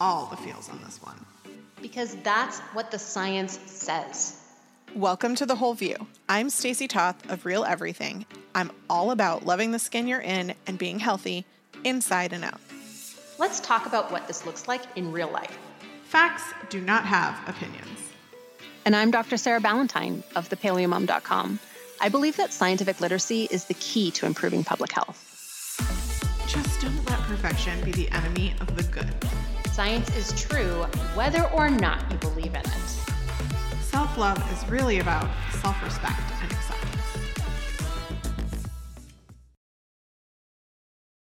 all the feels on this one. Because that's what the science says. Welcome to The Whole View. I'm Stacy Toth of Real Everything. I'm all about loving the skin you're in and being healthy inside and out. Let's talk about what this looks like in real life. Facts do not have opinions. And I'm Dr. Sarah Ballantyne of thepaleomom.com. I believe that scientific literacy is the key to improving public health. Just don't let perfection be the enemy of the good. Science is true whether or not you believe in it. Self love is really about self respect and acceptance.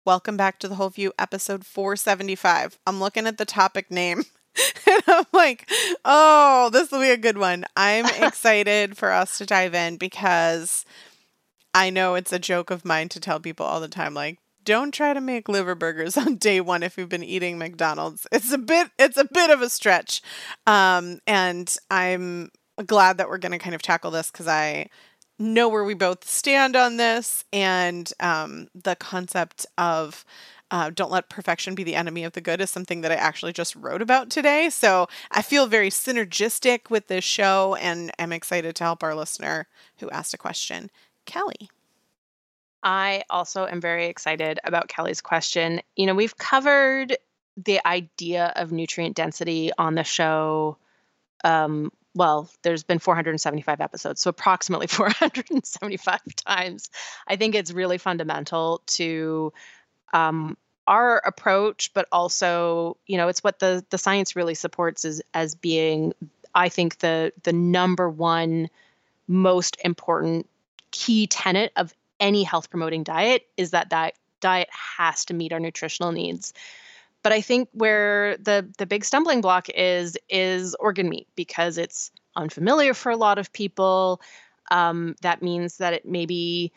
Welcome back to the Whole View, episode 475. I'm looking at the topic name and I'm like, oh, this will be a good one. I'm excited for us to dive in because I know it's a joke of mine to tell people all the time, like, don't try to make liver burgers on day one if you've been eating McDonald's. It's a bit it's a bit of a stretch. Um, and I'm glad that we're gonna kind of tackle this because I know where we both stand on this and um, the concept of uh, don't let perfection be the enemy of the good is something that I actually just wrote about today. So I feel very synergistic with this show and I'm excited to help our listener who asked a question, Kelly. I also am very excited about Kelly's question. You know, we've covered the idea of nutrient density on the show. Um, well, there's been 475 episodes, so approximately 475 times. I think it's really fundamental to um, our approach, but also, you know, it's what the the science really supports as as being, I think, the the number one most important key tenet of any health promoting diet is that that diet has to meet our nutritional needs. But I think where the the big stumbling block is is organ meat because it's unfamiliar for a lot of people. Um, that means that it maybe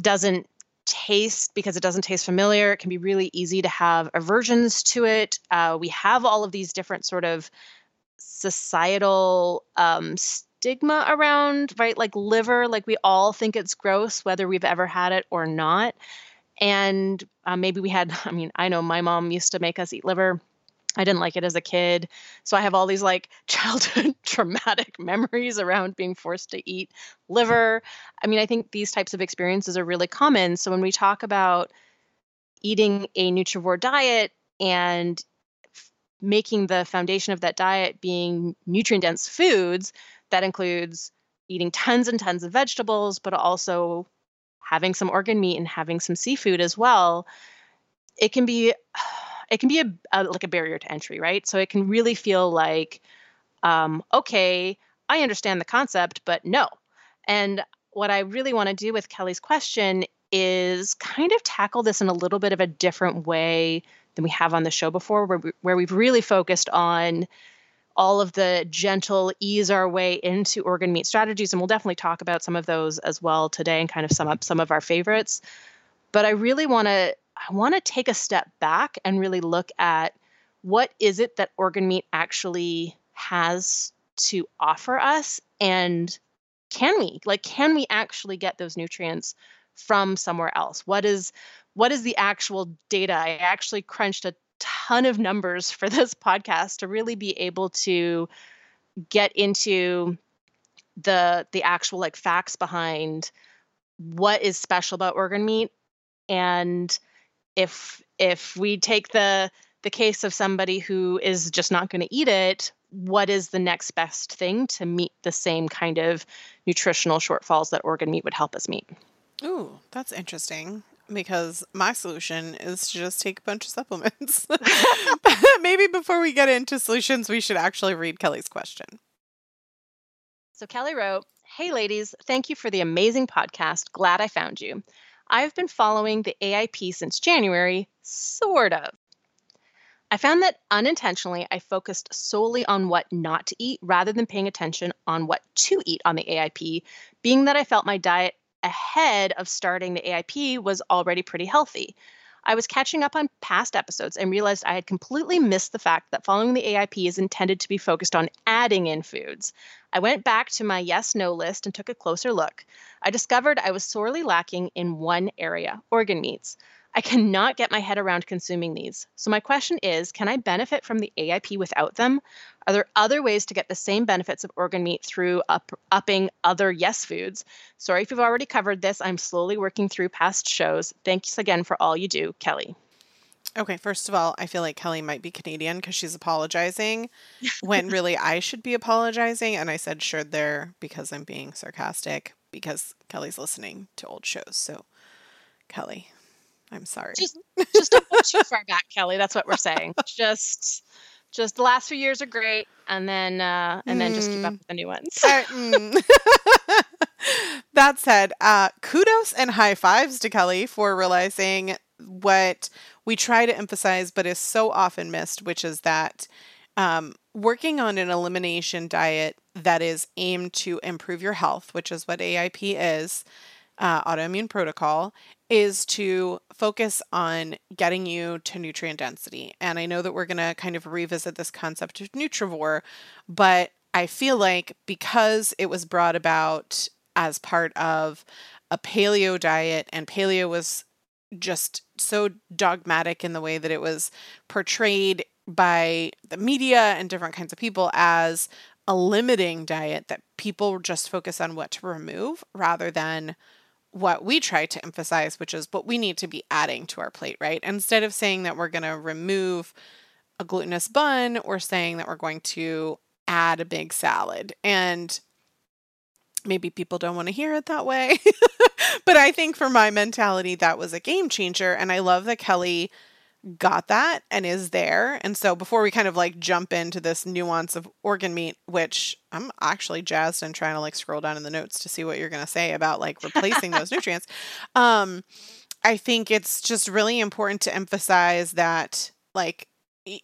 doesn't taste because it doesn't taste familiar. It can be really easy to have aversions to it. Uh, we have all of these different sort of societal um, stigma around, right? Like liver, like we all think it's gross, whether we've ever had it or not. And uh, maybe we had, I mean, I know my mom used to make us eat liver. I didn't like it as a kid. So I have all these like childhood traumatic memories around being forced to eat liver. I mean, I think these types of experiences are really common. So when we talk about eating a nutrivore diet and making the foundation of that diet being nutrient dense foods, that includes eating tons and tons of vegetables, but also having some organ meat and having some seafood as well. It can be it can be a, a like a barrier to entry, right? So it can really feel like um, okay, I understand the concept, but no. And what I really want to do with Kelly's question is kind of tackle this in a little bit of a different way than we have on the show before, where, we, where we've really focused on all of the gentle ease our way into organ meat strategies and we'll definitely talk about some of those as well today and kind of sum up some of our favorites. But i really want to i want to take a step back and really look at what is it that organ meat actually has to offer us and can we like can we actually get those nutrients from somewhere else? What is what is the actual data? I actually crunched a ton of numbers for this podcast to really be able to get into the the actual like facts behind what is special about organ meat. And if if we take the the case of somebody who is just not going to eat it what is the next best thing to meet the same kind of nutritional shortfalls that organ meat would help us meet? Ooh that's interesting because my solution is to just take a bunch of supplements. Maybe before we get into solutions, we should actually read Kelly's question. So Kelly wrote, Hey ladies, thank you for the amazing podcast. Glad I found you. I've been following the AIP since January, sort of. I found that unintentionally I focused solely on what not to eat rather than paying attention on what to eat on the AIP, being that I felt my diet ahead of starting the AIP was already pretty healthy. I was catching up on past episodes and realized I had completely missed the fact that following the AIP is intended to be focused on adding in foods. I went back to my yes no list and took a closer look. I discovered I was sorely lacking in one area organ meats. I cannot get my head around consuming these. So, my question is can I benefit from the AIP without them? Are there other ways to get the same benefits of organ meat through up, upping other yes foods? Sorry if you've already covered this. I'm slowly working through past shows. Thanks again for all you do, Kelly. Okay, first of all, I feel like Kelly might be Canadian because she's apologizing when really I should be apologizing. And I said should there because I'm being sarcastic because Kelly's listening to old shows. So, Kelly, I'm sorry. Just, just don't go too far back, Kelly. That's what we're saying. just, just the last few years are great, and then, uh, and then just keep up with the new ones. Uh, mm. that said, uh, kudos and high fives to Kelly for realizing what we try to emphasize, but is so often missed, which is that um, working on an elimination diet that is aimed to improve your health, which is what AIP is, uh, autoimmune protocol, is to focus on getting you to nutrient density. And I know that we're going to kind of revisit this concept of nutrivore, but I feel like because it was brought about as part of a paleo diet and paleo was just so dogmatic in the way that it was portrayed by the media and different kinds of people as a limiting diet that people just focus on what to remove rather than what we try to emphasize, which is what we need to be adding to our plate, right? Instead of saying that we're going to remove a glutinous bun, we're saying that we're going to add a big salad. And maybe people don't want to hear it that way. but I think for my mentality, that was a game changer. And I love that Kelly got that and is there. And so before we kind of like jump into this nuance of organ meat, which I'm actually jazzed and trying to like scroll down in the notes to see what you're going to say about like replacing those nutrients. Um, I think it's just really important to emphasize that like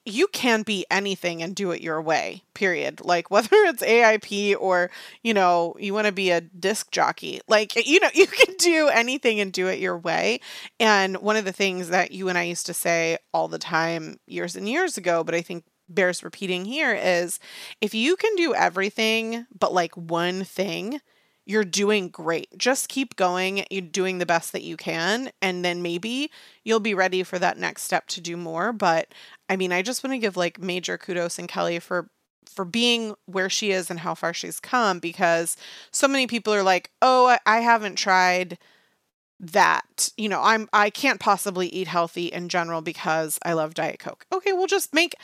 you can be anything and do it your way period. Like whether it's aip or you know you want to be a disc jockey like you know you can do anything and do it your way. And one of the things that you and i used to say all the time years and years ago but i think bears repeating here is if you can do everything but like one thing you're doing great. Just keep going. You're doing the best that you can. And then maybe you'll be ready for that next step to do more. But I mean, I just want to give like major kudos and Kelly for for being where she is and how far she's come because so many people are like, "Oh, I haven't tried that. You know, I'm I can't possibly eat healthy in general because I love diet coke." Okay, we'll just make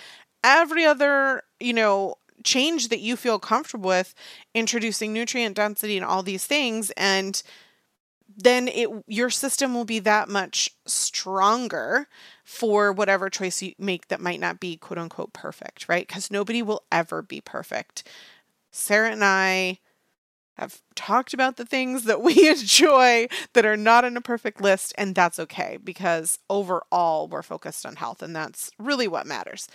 every other, you know, change that you feel comfortable with introducing nutrient density and all these things and then it your system will be that much stronger for whatever choice you make that might not be quote unquote perfect, right? Because nobody will ever be perfect. Sarah and I have talked about the things that we enjoy that are not in a perfect list, and that's okay because overall we're focused on health, and that's really what matters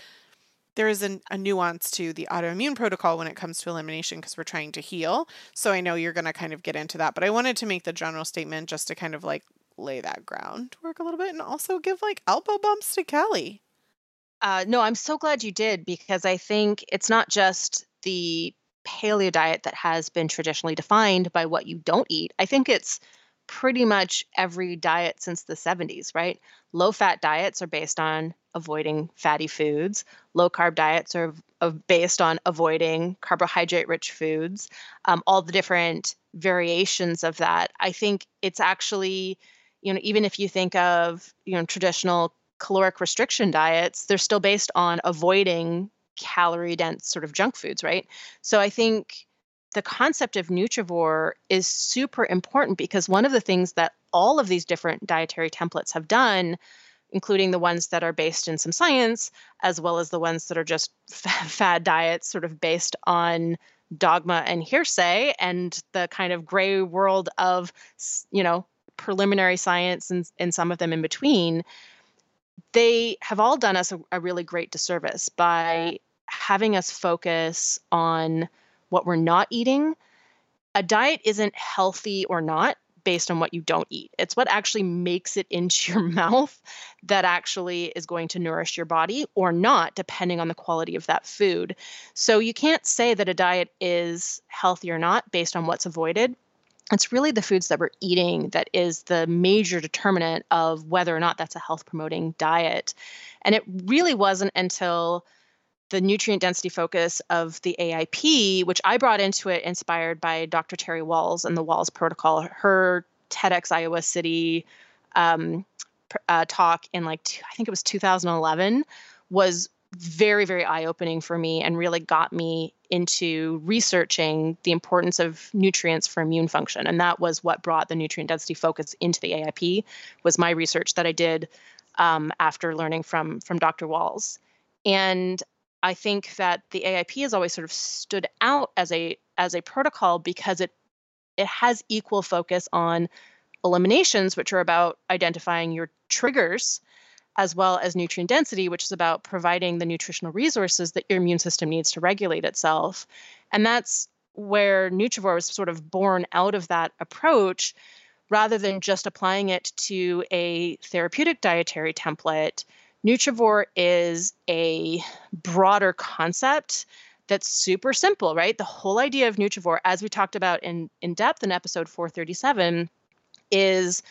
there is an, a nuance to the autoimmune protocol when it comes to elimination because we're trying to heal. So I know you're going to kind of get into that, but I wanted to make the general statement just to kind of like lay that groundwork a little bit and also give like elbow bumps to Kelly. Uh, no, I'm so glad you did because I think it's not just the paleo diet that has been traditionally defined by what you don't eat. I think it's pretty much every diet since the 70s, right? Low fat diets are based on avoiding fatty foods. Low carb diets are, are based on avoiding carbohydrate rich foods. Um, all the different variations of that. I think it's actually, you know, even if you think of, you know, traditional caloric restriction diets, they're still based on avoiding calorie dense sort of junk foods, right? So I think the concept of nutrivore is super important because one of the things that all of these different dietary templates have done including the ones that are based in some science as well as the ones that are just fad diets sort of based on dogma and hearsay and the kind of gray world of you know preliminary science and, and some of them in between they have all done us a, a really great disservice by having us focus on what we're not eating. A diet isn't healthy or not based on what you don't eat. It's what actually makes it into your mouth that actually is going to nourish your body or not, depending on the quality of that food. So you can't say that a diet is healthy or not based on what's avoided. it's really the foods that we're eating that is the major determinant of whether or not that's a health promoting diet. And it really wasn't until the nutrient density focus of the AIP, which I brought into it inspired by Dr. Terry Wahls and the Wahls Protocol. Her TEDx Iowa City um, uh, talk in like, I think it was 2011, was very, very eye opening for me and really got me into researching the importance of nutrients for immune function. And that was what brought the nutrient density focus into the AIP was my research that I did um, after learning from from Dr. Wahls. And I think that the AIP has always sort of stood out as a as a protocol because it it has equal focus on eliminations, which are about identifying your triggers as well as nutrient density, which is about providing the nutritional resources that your immune system needs to regulate itself. And that's where Nutrivore was sort of born out of that approach rather than just applying it to a therapeutic dietary template. Nutrivore is a broader concept that's super simple, right? The whole idea of Nutrivore, as we talked about in, in depth in episode 437, is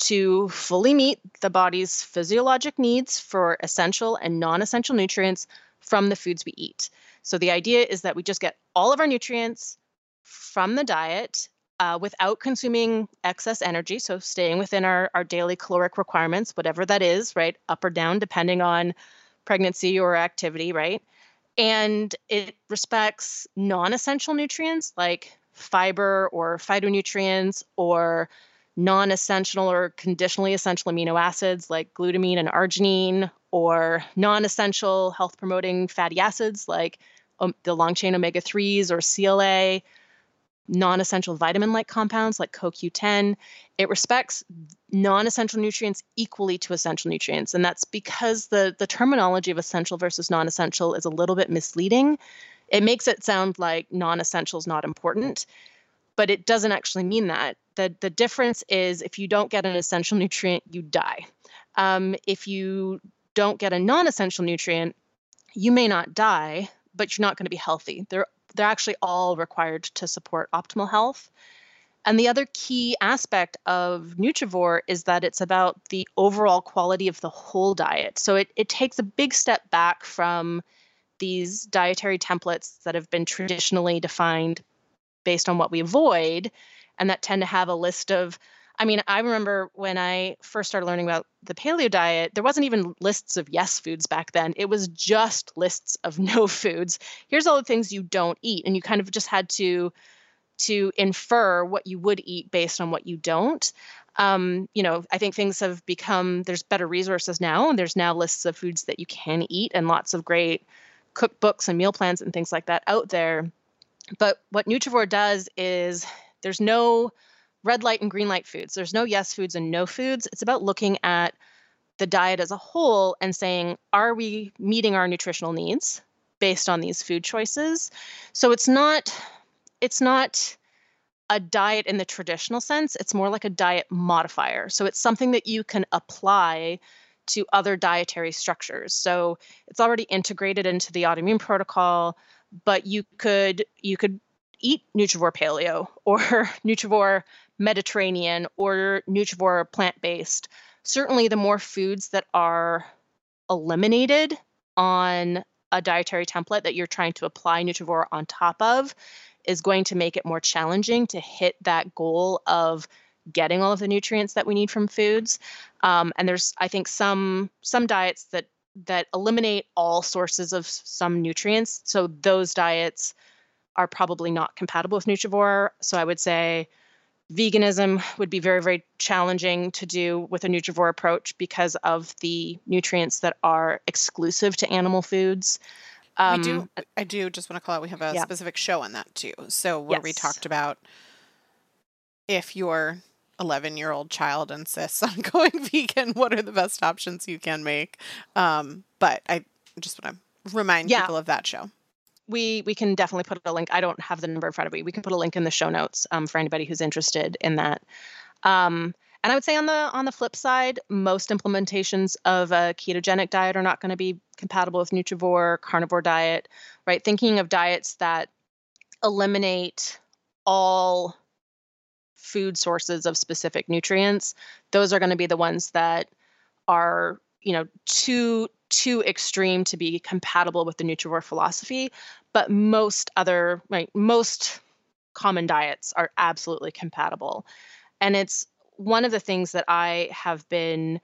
to fully meet the body's physiologic needs for essential and non essential nutrients from the foods we eat. So the idea is that we just get all of our nutrients from the diet uh, without consuming excess energy. So staying within our, our daily caloric requirements, whatever that is, right? Up or down, depending on pregnancy or activity, right? And it respects non essential nutrients like fiber or phytonutrients or non essential or conditionally essential amino acids like glutamine and arginine, or non essential health promoting fatty acids like um, the long chain omega 3s or CLA, non essential vitamin like compounds like CoQ10. It respects non essential nutrients equally to essential nutrients. And that's because the, the terminology of essential versus non essential is a little bit misleading. It makes it sound like non essential is not important but it doesn't actually mean that. The, the difference is if you don't get an essential nutrient, you die. Um, if you don't get a non essential nutrient, you may not die, but you're not going to be healthy. They're, they're actually all required to support optimal health. And the other key aspect of Nutrivore is that it's about the overall quality of the whole diet. So it, it takes a big step back from these dietary templates that have been traditionally defined based on what we avoid and that tend to have a list of I mean, I remember when I first started learning about the paleo diet, there wasn't even lists of yes foods back then. It was just lists of no foods. Here's all the things you don't eat and you kind of just had to to infer what you would eat based on what you don't. Um, you know, I think things have become there's better resources now and there's now lists of foods that you can eat and lots of great cookbooks and meal plans and things like that out there but what Nutrivore does is there's no red light and green light foods. There's no yes foods and no foods. It's about looking at the diet as a whole and saying, are we meeting our nutritional needs based on these food choices? So it's not it's not a diet in the traditional sense. It's more like a diet modifier. So it's something that you can apply to other dietary structures. So it's already integrated into the autoimmune protocol but you could you could eat Nutrivore Paleo or Nutrivore Mediterranean or Nutrivore plant based. Certainly, the more foods that are eliminated on a dietary template that you're trying to apply Nutrivore on top of is going to make it more challenging to hit that goal of getting all of the nutrients that we need from foods. Um, and there's, I think, some some diets that that eliminate all sources of some nutrients. So those diets are probably not compatible with Nutrivore. So I would say veganism would be very, very challenging to do with a Nutrivore approach because of the nutrients that are exclusive to animal foods. Um, we do. Um, I do just want to call out. We have a yeah. specific show on that too. So where yes. we talked about if you're 11 year old child insists on going vegan, what are the best options you can make? Um, but I just want to remind yeah. people of that show. We we can definitely put a link. I don't have the number in front of me. We can put a link in the show notes um, for anybody who's interested in that. Um, and I would say on the on the flip side, most implementations of a ketogenic diet are not going to be compatible with nutrivore, carnivore diet, right? Thinking of diets that eliminate all food sources of specific nutrients, those are going to be the ones that are, you know, too too extreme to be compatible with the nutrivore philosophy, but most other right most common diets are absolutely compatible. And it's one of the things that I have been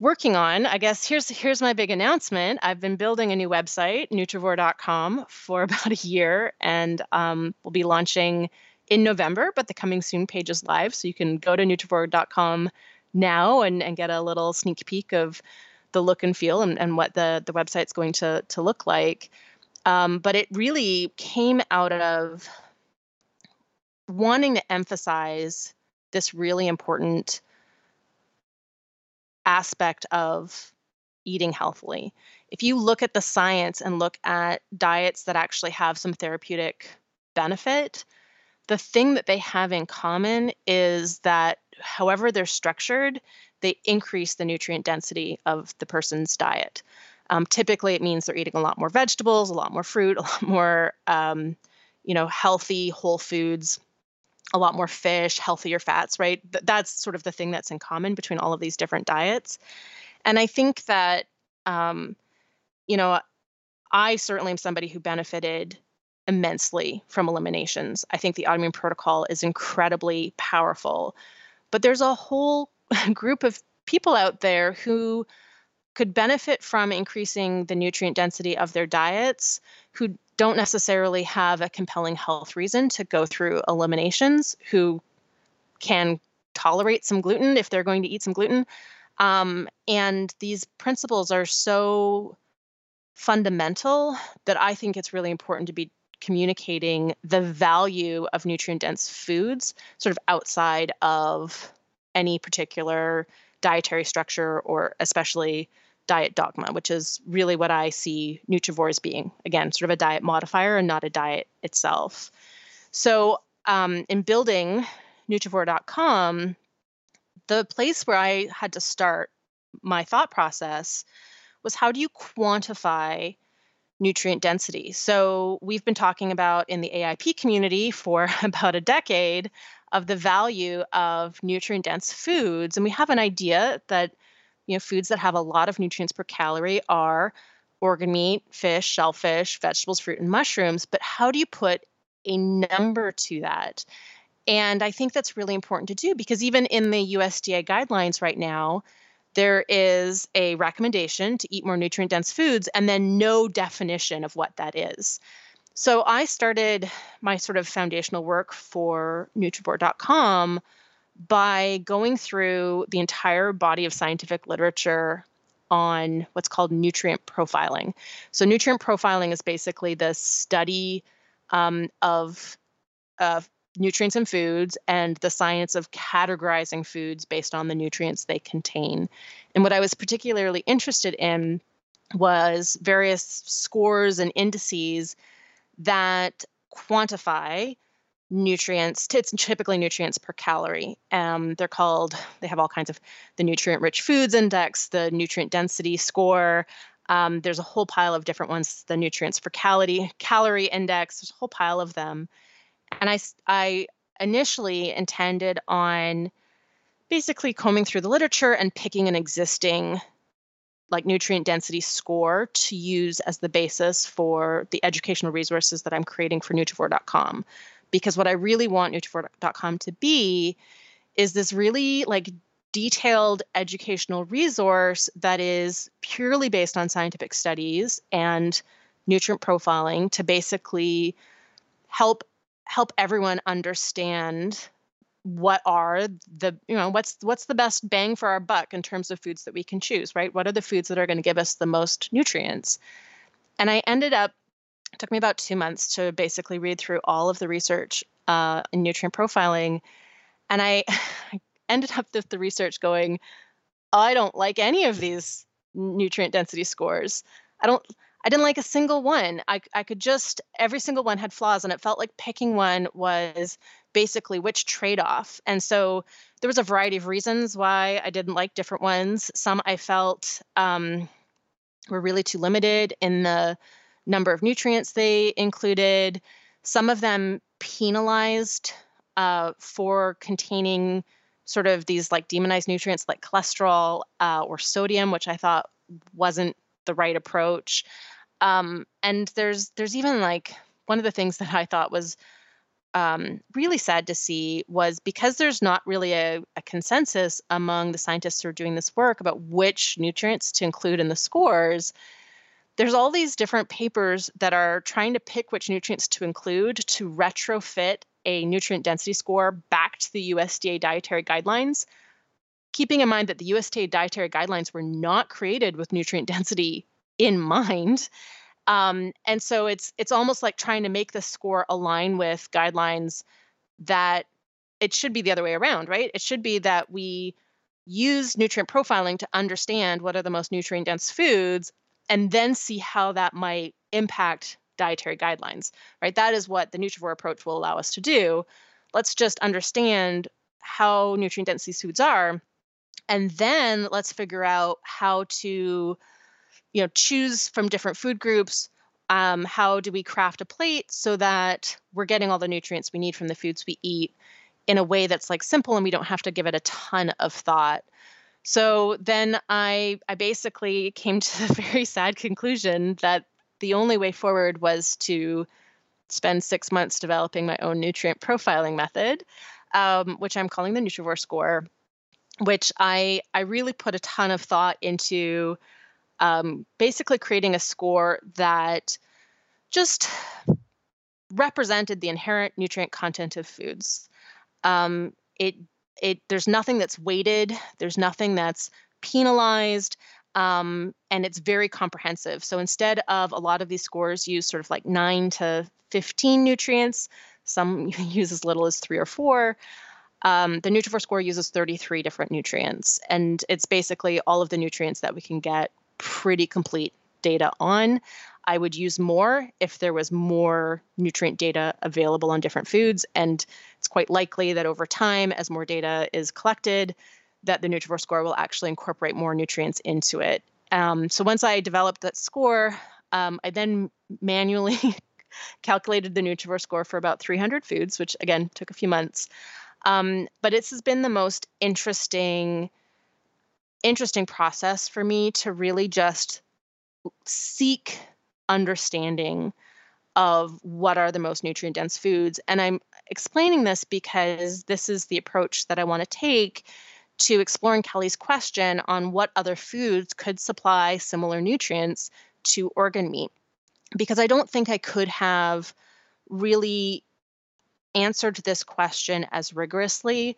working on. I guess here's here's my big announcement. I've been building a new website, nutrivore.com, for about a year, and um, we'll be launching in November. But the coming soon page is live, so you can go to nutrivore.com now and, and get a little sneak peek of the look and feel and, and what the the website's going to to look like. Um, but it really came out of wanting to emphasize this really important aspect of eating healthily. If you look at the science and look at diets that actually have some therapeutic benefit, the thing that they have in common is that however they're structured, they increase the nutrient density of the person's diet. Um, typically, it means they're eating a lot more vegetables, a lot more fruit, a lot more, um, you know, healthy whole foods a lot more fish, healthier fats, right? That's sort of the thing that's in common between all of these different diets. And I think that, um, you know, I certainly am somebody who benefited immensely from eliminations. I think the autoimmune protocol is incredibly powerful. But there's a whole group of people out there who could benefit from increasing the nutrient density of their diets who don't necessarily have a compelling health reason to go through eliminations, who can tolerate some gluten if they're going to eat some gluten. Um, and these principles are so fundamental that I think it's really important to be communicating the value of nutrient dense foods sort of outside of any particular dietary structure or especially diet dogma, which is really what I see Nutrivore as being. Again, sort of a diet modifier and not a diet itself. So, um, in building Nutrivore.com, the place where I had to start my thought process was how do you quantify nutrient density? So, we've been talking about in the AIP community for about a decade of the value of nutrient dense foods. And we have an idea that you know, foods that have a lot of nutrients per calorie are organ meat, fish, shellfish, vegetables, fruit, and mushrooms. But how do you put a number to that? And I think that's really important to do because even in the USDA guidelines right now, there is a recommendation to eat more nutrient dense foods and then no definition of what that is. So I started my sort of foundational work for Nutrivore.com by going through the entire body of scientific literature on what's called nutrient profiling. So, nutrient profiling is basically the study um, of, of nutrients in foods and the science of categorizing foods based on the nutrients they contain. And what I was particularly interested in was various scores and indices that quantify nutrients it's typically nutrients per calorie. Um, they're called they have all kinds of the nutrient rich foods index the nutrient density score. Um, there's a whole pile of different ones the nutrients per calorie calorie index there's a whole pile of them. And i i initially intended on basically combing through the literature and picking an existing like nutrient density score to use as the basis for the educational resources that I'm creating for Nutrivore.com because what I really want Nutrivore.com to be is this really like detailed educational resource that is purely based on scientific studies and nutrient profiling to basically help help everyone understand what are the you know what's what's the best bang for our buck in terms of foods that we can choose right what are the foods that are going to give us the most nutrients and i ended up it took me about two months to basically read through all of the research uh, in nutrient profiling. And I ended up with the research going, I don't like any of these nutrient density scores. I don't I didn't like a single one. I I could just every single one had flaws and it felt like picking one was basically which trade-off. And so there was a variety of reasons why I didn't like different ones. Some I felt um, were really too limited in the number of nutrients they included. Some of them penalized uh, for containing sort of these like demonized nutrients like cholesterol uh, or sodium, which I thought wasn't the right approach. Um, and there's there's even like one of the things that I thought was um, really sad to see was because there's not really a, a, consensus among the scientists who are doing this work about which nutrients to include in the scores. There's all these different papers that are trying to pick which nutrients to include to retrofit a nutrient density score back to the USDA dietary guidelines, keeping in mind that the USDA dietary guidelines were not created with nutrient density in mind. Um, and so it's it's almost like trying to make the score align with guidelines that it should be the other way around, right? It should be that we use nutrient profiling to understand what are the most nutrient dense foods and then see how that might impact dietary guidelines, right? That is what the Nutrivore approach will allow us to do. Let's just understand how nutrient dense these foods are, and then let's figure out how to you know choose from different food groups um, how do we craft a plate so that we're getting all the nutrients we need from the foods we eat in a way that's like simple and we don't have to give it a ton of thought. So then i i basically came to the very sad conclusion that the only way forward was to spend six months developing my own nutrient profiling method um, which i'm calling the nutrivore score which i i really put a ton of thought into um, basically creating a score that just represented the inherent nutrient content of foods. Um, it it there's nothing that's weighted. There's nothing that's penalized. Um, and it's very comprehensive. So instead of a lot of these scores use sort of like nine to 15 nutrients, some use as little as three or four. Um, the Nutrivore score uses 33 different nutrients, and it's basically all of the nutrients that we can get pretty complete data on. I would use more if there was more nutrient data available on different foods. And it's quite likely that over time, as more data is collected, that the Nutrivore score will actually incorporate more nutrients into it. Um, so once I developed that score, um, I then manually calculated the Nutrivore score for about 300 foods, which again took a few months. Um, but this has been the most interesting interesting process for me to really just seek understanding of what are the most nutrient dense foods. And I'm explaining this because this is the approach that I want to take to exploring Kelly's question on what other foods could supply similar nutrients to organ meat. Because I don't think I could have really answered this question as rigorously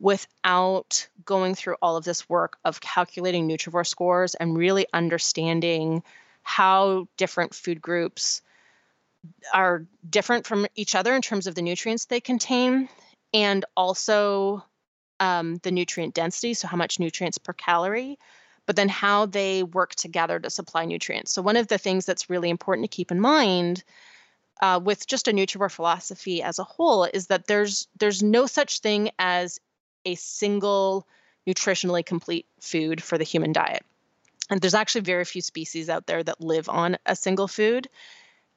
without going through all of this work of calculating Nutrivore scores and really understanding how different food groups are different from each other in terms of the nutrients they contain and also um, the nutrient density, so how much nutrients per calorie, but then how they work together to supply nutrients. So, one of the things that's really important to keep in mind uh, with just a Nutrivore philosophy as a whole is that there's there's no such thing as a single nutritionally complete food for the human diet. And there's actually very few species out there that live on a single food.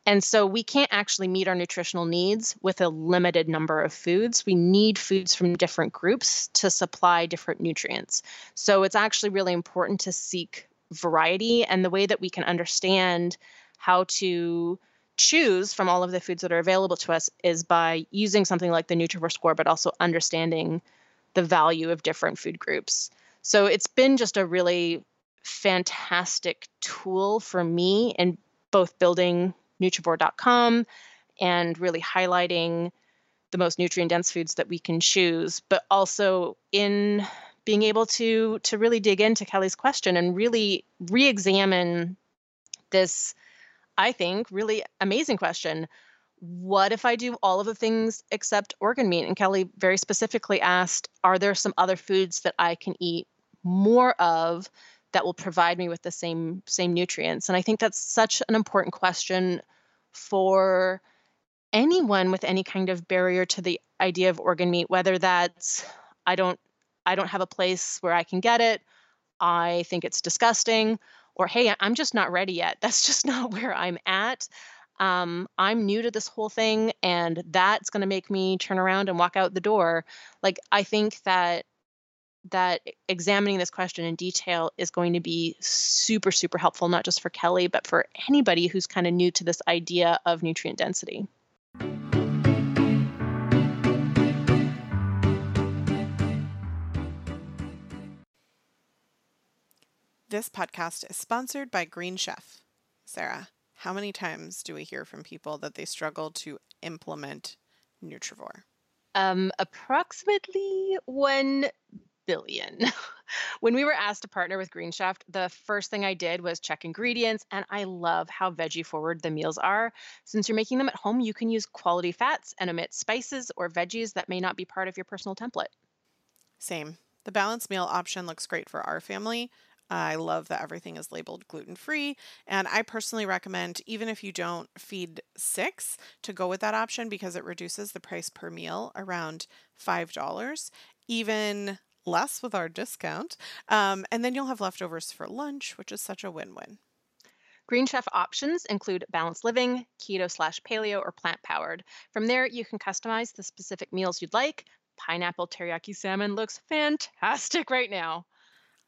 And so we can't actually meet our nutritional needs with a limited number of foods. We need foods from different groups to supply different nutrients. So it's actually really important to seek variety. And the way that we can understand how to choose from all of the foods that are available to us is by using something like the Nutrivore score, but also understanding the value of different food groups. So it's been just a really fantastic tool for me in both building Nutrivore.com and really highlighting the most nutrient dense foods that we can choose, but also in being able to to really dig into Kelly's question and really re-examine this, I think, really amazing question what if I do all of the things except organ meat? And Kelly very specifically asked, are there some other foods that I can eat more of that will provide me with the same same nutrients? And I think that's such an important question for anyone with any kind of barrier to the idea of organ meat, whether that's I don't I don't have a place where I can get it, I think it's disgusting, or hey, I'm just not ready yet. That's just not where I'm at. um, I'm new to this whole thing and that's going to make me turn around and walk out the door. Like, I think that that examining this question in detail is going to be super, super helpful, not just for Kelly, but for anybody who's kind of new to this idea of nutrient density. This podcast is sponsored by Green Chef. Sarah, how many times do we hear from people that they struggle to implement Nutrivore? Um, approximately 1 billion. when we were asked to partner with Green Chef, the first thing I did was check ingredients, and I love how veggie forward the meals are. Since you're making them at home, you can use quality fats and omit spices or veggies that may not be part of your personal template. Same. The balanced meal option looks great for our family. I love that everything is labeled gluten free. And I personally recommend, even if you don't feed six, to go with that option because it reduces the price per meal around $5, even less with our discount. Um, and then you'll have leftovers for lunch, which is such a win win. Green Chef options include balanced living, keto slash paleo, or plant powered. From there, you can customize the specific meals you'd like. Pineapple teriyaki salmon looks fantastic right now.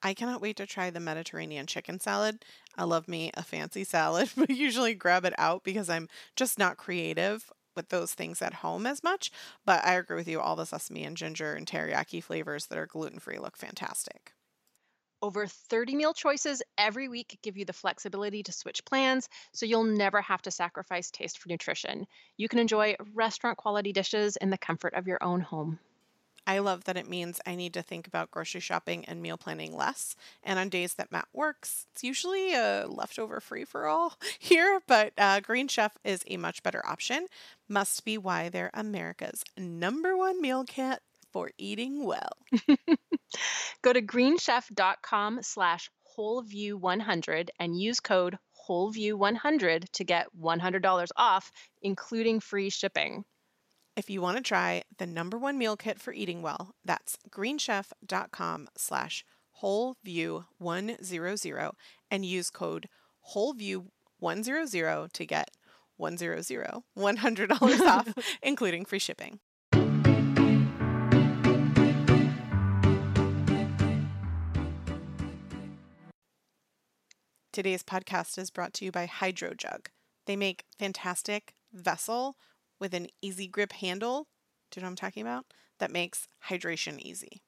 I cannot wait to try the Mediterranean chicken salad. I love me a fancy salad, but usually grab it out because I'm just not creative with those things at home as much. But I agree with you, all the sesame and ginger and teriyaki flavors that are gluten free look fantastic. Over 30 meal choices every week give you the flexibility to switch plans, so you'll never have to sacrifice taste for nutrition. You can enjoy restaurant quality dishes in the comfort of your own home. I love that it means I need to think about grocery shopping and meal planning less. And on days that Matt works, it's usually a leftover free for all here, but uh, Green Chef is a much better option. Must be why they're America's number one meal kit for eating well. Go to greenchef.com slash wholeview100 and use code wholeview100 to get $100 off, including free shipping. If you want to try the number one meal kit for eating well, that's greenchef.com slash wholeview100 and use code wholeview100 to get 100 $100 off, including free shipping. Today's podcast is brought to you by HydroJug. They make fantastic vessel with an easy grip handle. Do you know what I'm talking about? That makes hydration easy.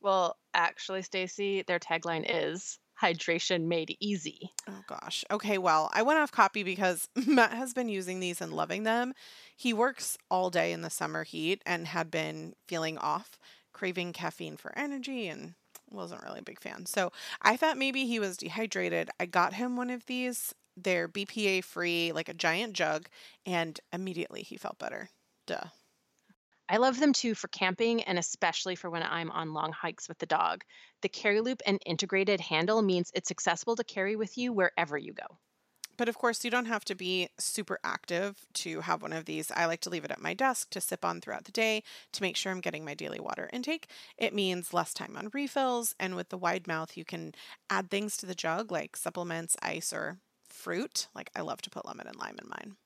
Well, actually, Stacy, their tagline is hydration made easy. Oh gosh. Okay, well, I went off copy because Matt has been using these and loving them. He works all day in the summer heat and had been feeling off, craving caffeine for energy and wasn't really a big fan. So, I thought maybe he was dehydrated. I got him one of these they're BPA free, like a giant jug, and immediately he felt better. Duh. I love them too for camping and especially for when I'm on long hikes with the dog. The carry loop and integrated handle means it's accessible to carry with you wherever you go. But of course, you don't have to be super active to have one of these. I like to leave it at my desk to sip on throughout the day to make sure I'm getting my daily water intake. It means less time on refills, and with the wide mouth, you can add things to the jug like supplements, ice, or fruit. Like I love to put lemon and lime in mine.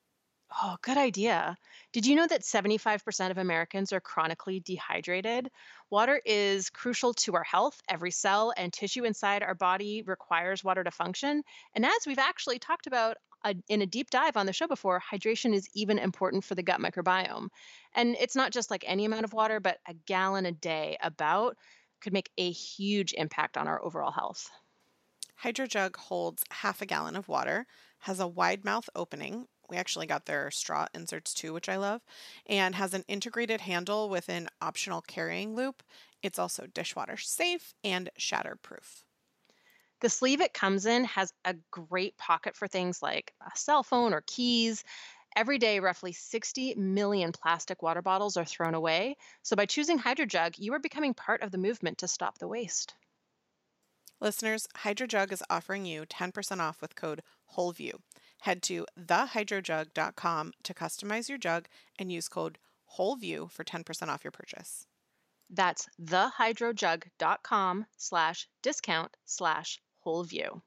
Oh, good idea. Did you know that 75% of Americans are chronically dehydrated? Water is crucial to our health. Every cell and tissue inside our body requires water to function. And as we've actually talked about uh, in a deep dive on the show before, hydration is even important for the gut microbiome. And it's not just like any amount of water, but a gallon a day about could make a huge impact on our overall health. HydroJug holds half a gallon of water, has a wide mouth opening. We actually got their straw inserts too, which I love, and has an integrated handle with an optional carrying loop. It's also dishwasher safe and shatterproof. The sleeve it comes in has a great pocket for things like a cell phone or keys. Every day, roughly 60 million plastic water bottles are thrown away. So, by choosing HydroJug, you are becoming part of the movement to stop the waste. Listeners, HydroJug is offering you 10% off with code WHOLEVIEW. Head to thehydrojug.com to customize your jug and use code WHOLEVIEW for 10% off your purchase. That's thehydrojug.com slash discount slash WholeView.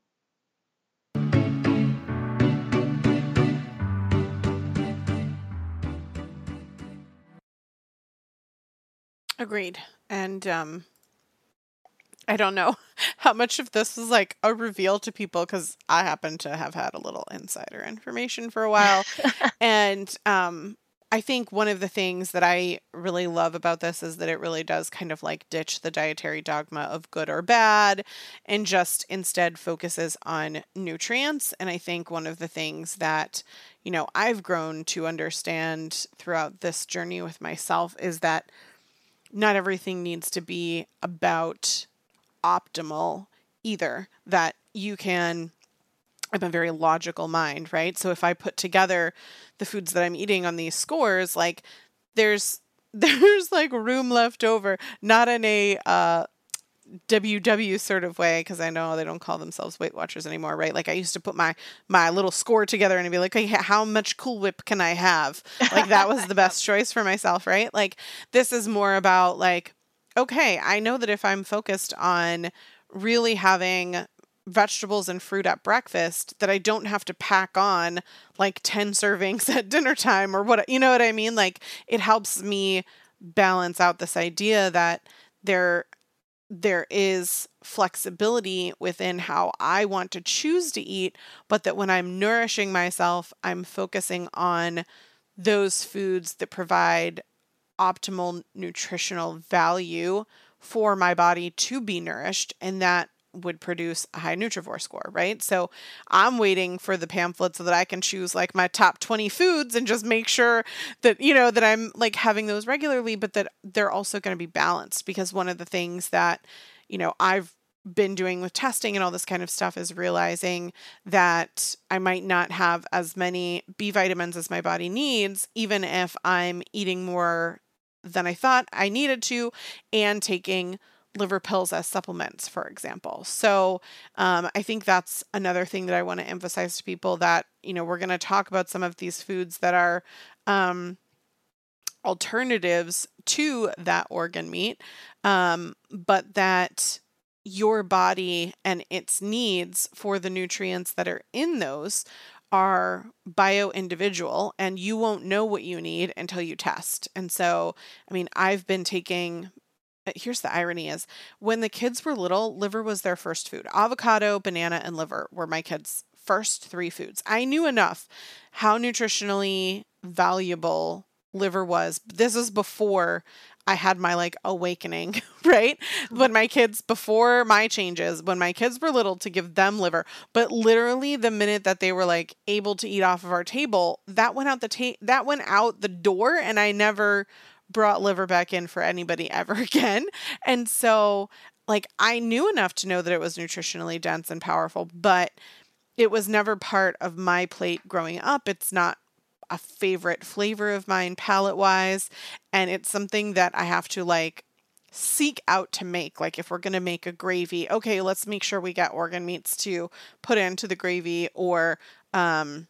Agreed. And um, I don't know how much of this is like a reveal to people because I happen to have had a little insider information for a while. and um, I think one of the things that I really love about this is that it really does kind of like ditch the dietary dogma of good or bad and just instead focuses on nutrients. And I think one of the things that, you know, I've grown to understand throughout this journey with myself is that not everything needs to be about optimal either. That you can I'm a very logical mind, right? So if I put together the foods that I'm eating on these scores, like there's there's like room left over, not in a uh, WW sort of way, because I know they don't call themselves Weight Watchers anymore, right? Like I used to put my my little score together and I'd be like, okay, how much Cool Whip can I have? Like that was the best choice for myself, right? Like this is more about like, okay, I know that if I'm focused on really having vegetables and fruit at breakfast that I don't have to pack on like 10 servings at dinner time or what you know what I mean? Like it helps me balance out this idea that there there is flexibility within how I want to choose to eat but that when I'm nourishing myself I'm focusing on those foods that provide optimal nutritional value for my body to be nourished and that would produce a high Nutrivore score, right? So I'm waiting for the pamphlet so that I can choose like my top 20 foods and just make sure that, you know, that I'm like having those regularly, but that they're also going to be balanced because one of the things that, you know, I've been doing with testing and all this kind of stuff is realizing that I might not have as many B vitamins as my body needs, even if I'm eating more than I thought I needed to and taking liver pills as supplements, for example. So um, I think that's another thing that I want to emphasize to people that, you know, we're going to talk about some of these foods that are um, alternatives to that organ meat, um, but that your body and its needs for the nutrients that are in those are bio individual and you won't know what you need until you test. And so, I mean, I've been taking here's the irony is when the kids were little, liver was their first food. Avocado, banana, and liver were my kids' first three foods. I knew enough how nutritionally valuable liver was. This is before I had my like awakening, right? When my kids, before my changes, when my kids were little to give them liver. But literally the minute that they were like able to eat off of our table, that went out the ta- that went out the door and I never brought liver back in for anybody ever again. And so, like, I knew enough to know that it was nutritionally dense and powerful, but it was never part of my plate growing up. It's not a favorite flavor of mine palate wise. And it's something that I have to like seek out to make. Like if we're going to make a gravy, okay, let's make sure we get organ meats to put into the gravy or, um,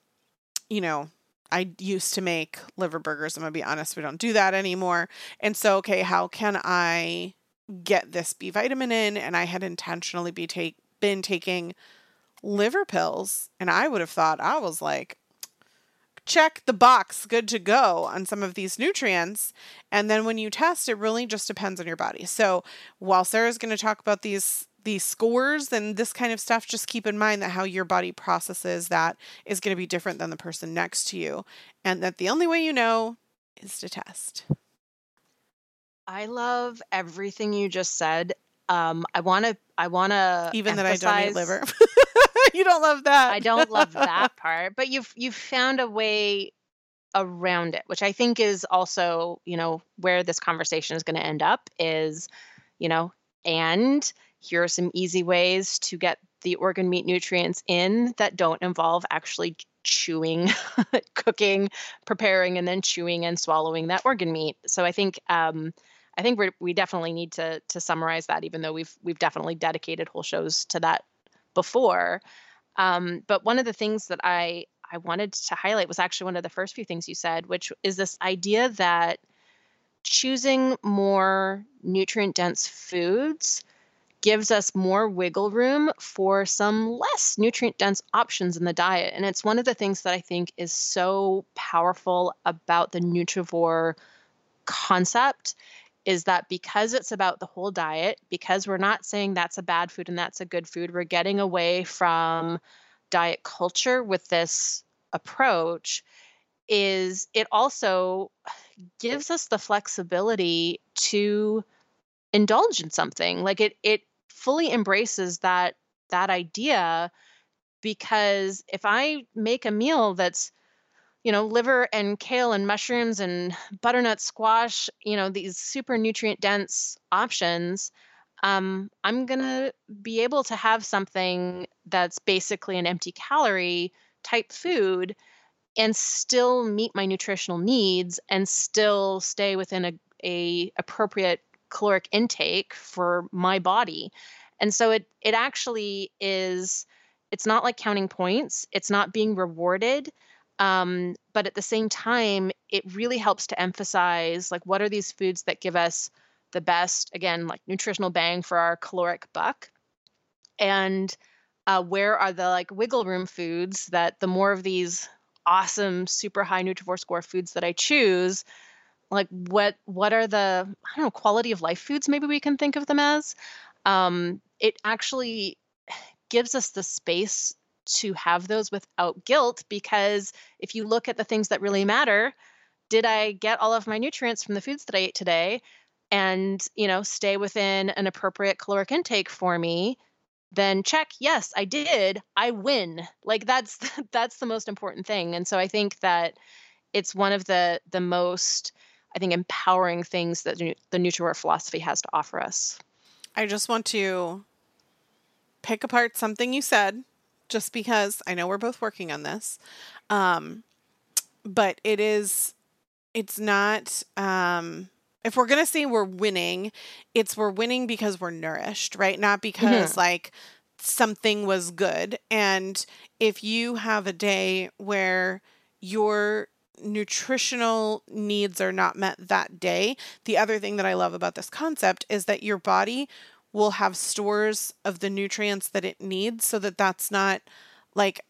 you know, I used to make liver burgers. I'm going to be honest, we don't do that anymore. And so, okay, how can I get this B vitamin in? And I had intentionally be take, been taking liver pills. And I would have thought, I was like, check the box, good to go on some of these nutrients. And then when you test, it really just depends on your body. So while Sarah's going to talk about these these scores and this kind of stuff, just keep in mind that how your body processes that is going to be different than the person next to you. And that the only way you know is to test. I love everything you just said. Um, I want to, I want to even emphasize, that I don't eat liver. you don't love that. I don't love that part, but you've you've found a way around it, which I think is also, you know, where this conversation is going to end up is, you know, and here are some easy ways to get the organ meat nutrients in that don't involve actually chewing, cooking, preparing, and then chewing and swallowing that organ meat. So I think um, I think we we definitely need to to summarize that, even though we've we've definitely dedicated whole shows to that before. Um, but one of the things that I I wanted to highlight was actually one of the first few things you said, which is this idea that choosing more nutrient dense foods gives us more wiggle room for some less nutrient dense options in the diet. And it's one of the things that I think is so powerful about the Nutrivore concept is that because it's about the whole diet, because we're not saying that's a bad food and that's a good food, we're getting away from diet culture with this approach is it also gives us the flexibility to indulge in something. Like it it fully embraces that that idea because if i make a meal that's you know liver and kale and mushrooms and butternut squash you know these super nutrient dense options um, i'm going to be able to have something that's basically an empty calorie type food and still meet my nutritional needs and still stay within a, a appropriate caloric intake for my body. And so it it actually is it's not like counting points it's not being rewarded um, but at the same time it really helps to emphasize like what are these foods that give us the best again like nutritional bang for our caloric buck? And uh, where are the like wiggle room foods that the more of these awesome super high nutrivore score foods that i choose like what what are the i don't know quality of life foods maybe we can think of them as? Um, it actually gives us the space to have those without guilt because if you look at the things that really matter did i get all of my nutrients from the foods that i ate today and you know stay within an appropriate caloric intake for me then check yes i did i win. Like that's that's the most important thing. And so i think that it's one of the the most i think empowering things that the nutrivore philosophy has to offer us. I just want to pick apart something you said just because i know we're both working on this um but it is it's not um if we're going to say we're winning, it's we're winning because we're nourished, right? Not because mm-hmm. like something was good. And if you have a day where your nutritional needs are not met that day, the other thing that I love about this concept is that your body will have stores of the nutrients that it needs so that that's not like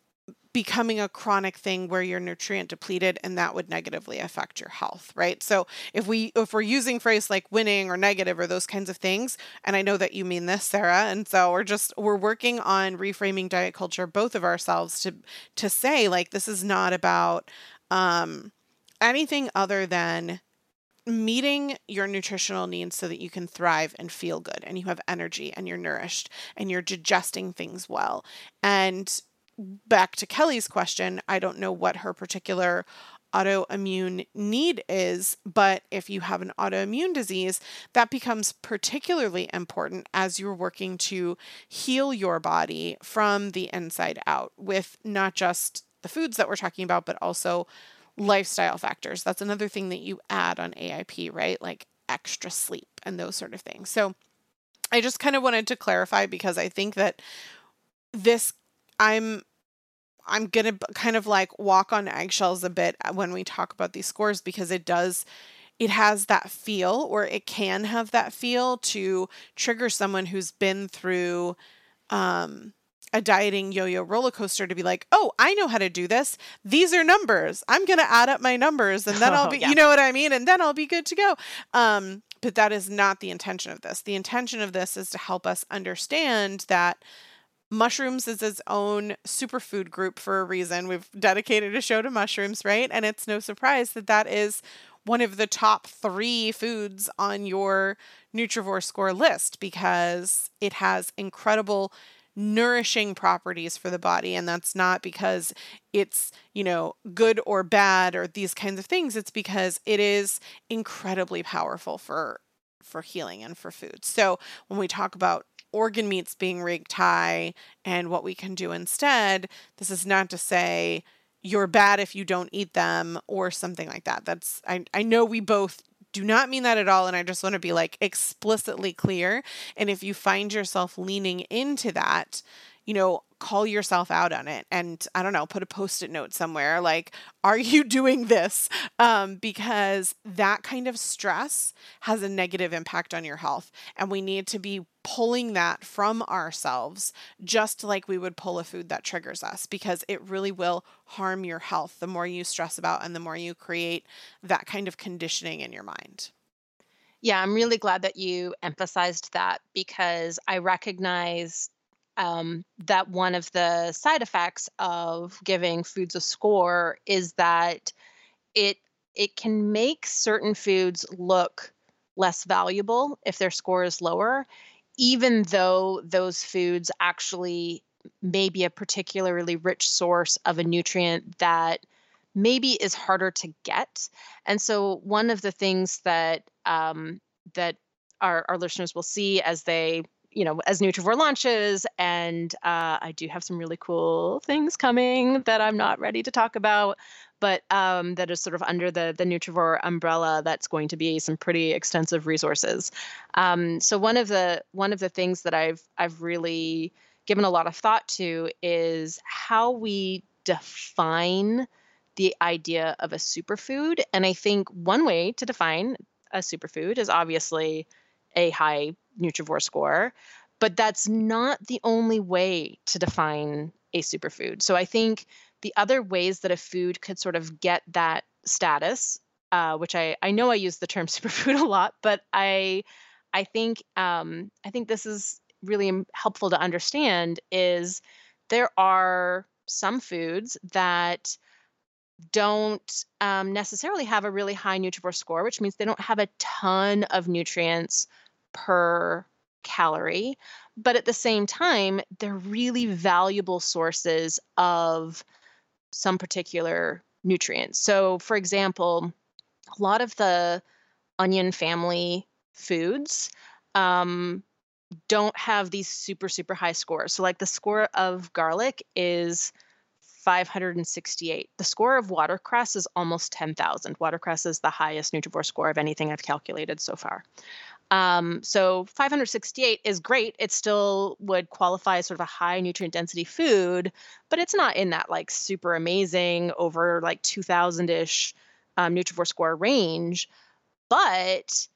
becoming a chronic thing where you're nutrient depleted and that would negatively affect your health right? So if we if we're using phrase like winning or negative or those kinds of things and i know that you mean this sarah and so we're just we're working on reframing diet culture both of ourselves to to say like this is not about um anything other than meeting your nutritional needs so that you can thrive and feel good and you have energy and you're nourished and you're digesting things well. And back to Kelly's question, I don't know what her particular autoimmune need is, but if you have an autoimmune disease, that becomes particularly important as you're working to heal your body from the inside out with not just the foods that we're talking about, but also lifestyle factors. That's another thing that you add on AIP, right? Like extra sleep and those sort of things. So I just kind of wanted to clarify because I think that this I'm I'm going to kind of like walk on eggshells a bit uh, when we talk about these scores because it does it has that feel or it can have that feel to trigger someone who's been through um a dieting yo-yo roller coaster to be like, "Oh, I know how to do this. These are numbers. I'm going to add up my numbers and then I'll be, yeah. you know what I mean? And then I'll be good to go." Um but that is not the intention of this. The intention of this is to help us understand that mushrooms is its own superfood group for a reason. We've dedicated a show to mushrooms, right? And it's no surprise that that is one of the top three foods on your Nutrivore score list because it has incredible nourishing properties for the body and that's not because it's you know good or bad or these kinds of things it's because it is incredibly powerful for for healing and for food so when we talk about organ meats being rigged high and what we can do instead, this is not to say you're bad if you don't eat them or something like that. That's I, I know we both do not mean that at all and I just want to be like explicitly clear. And if you find yourself leaning into that, you know, call yourself out on it and I don't know, put a post-it note somewhere like, are you doing this? Um, because that kind of stress has a negative impact on your health. And we need to be pulling that from ourselves, just like we would pull a food that triggers us, because it really will harm your health the more you stress about and the more you create that kind of conditioning in your mind. Yeah, I'm really glad that you emphasized that because I recognize um, that one of the side effects of giving foods a score is that it it can make certain foods look less valuable if their score is lower, even though those foods actually may be a particularly rich source of a nutrient that maybe is harder to get. And so one of the things that um, that our, our listeners will see as they you know, as Nutrivore launches, and uh, I do have some really cool things coming that I'm not ready to talk about, but um, that is sort of under the the Nutrivore umbrella. That's going to be some pretty extensive resources. Um, so one of the one of the things that I've I've really given a lot of thought to is how we define the idea of a superfood. And I think one way to define a superfood is obviously a high Nutrivore score, but that's not the only way to define a superfood. So I think the other ways that a food could sort of get that status, uh, which I, I know I use the term superfood a lot, but I I think um, I think this is really helpful to understand is there are some foods that don't um, necessarily have a really high Nutrivore score, which means they don't have a ton of nutrients per calorie. But at the same time, they're really valuable sources of some particular nutrients. So, for example, a lot of the onion family foods um, don't have these super, super high scores. So, like the score of garlic is 568. The score of watercress is almost 10,000. Watercress is the highest Nutrivore score of anything I've calculated so far. Um, so 568 is great. It still would qualify as sort of a high nutrient density food, but it's not in that like super amazing over like 2000 ish um, Nutrivore score range. But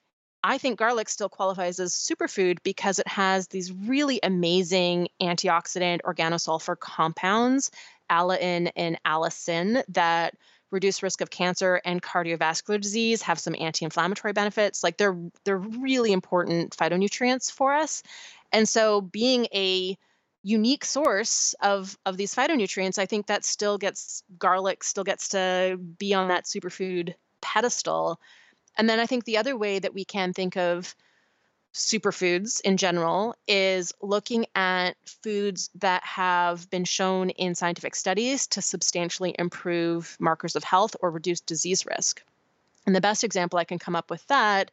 I think garlic still qualifies as superfood because it has these really amazing antioxidant organosulfur compounds allicin and allicin that reduce risk of cancer and cardiovascular disease, have some anti-inflammatory benefits. Like they're they're really important phytonutrients for us. And so being a unique source of of these phytonutrients, I think that still gets garlic still gets to be on that superfood pedestal. And then I think the other way that we can think of superfoods in general is looking at foods that have been shown in scientific studies to substantially improve markers of health or reduce disease risk. And the best example I can come up with that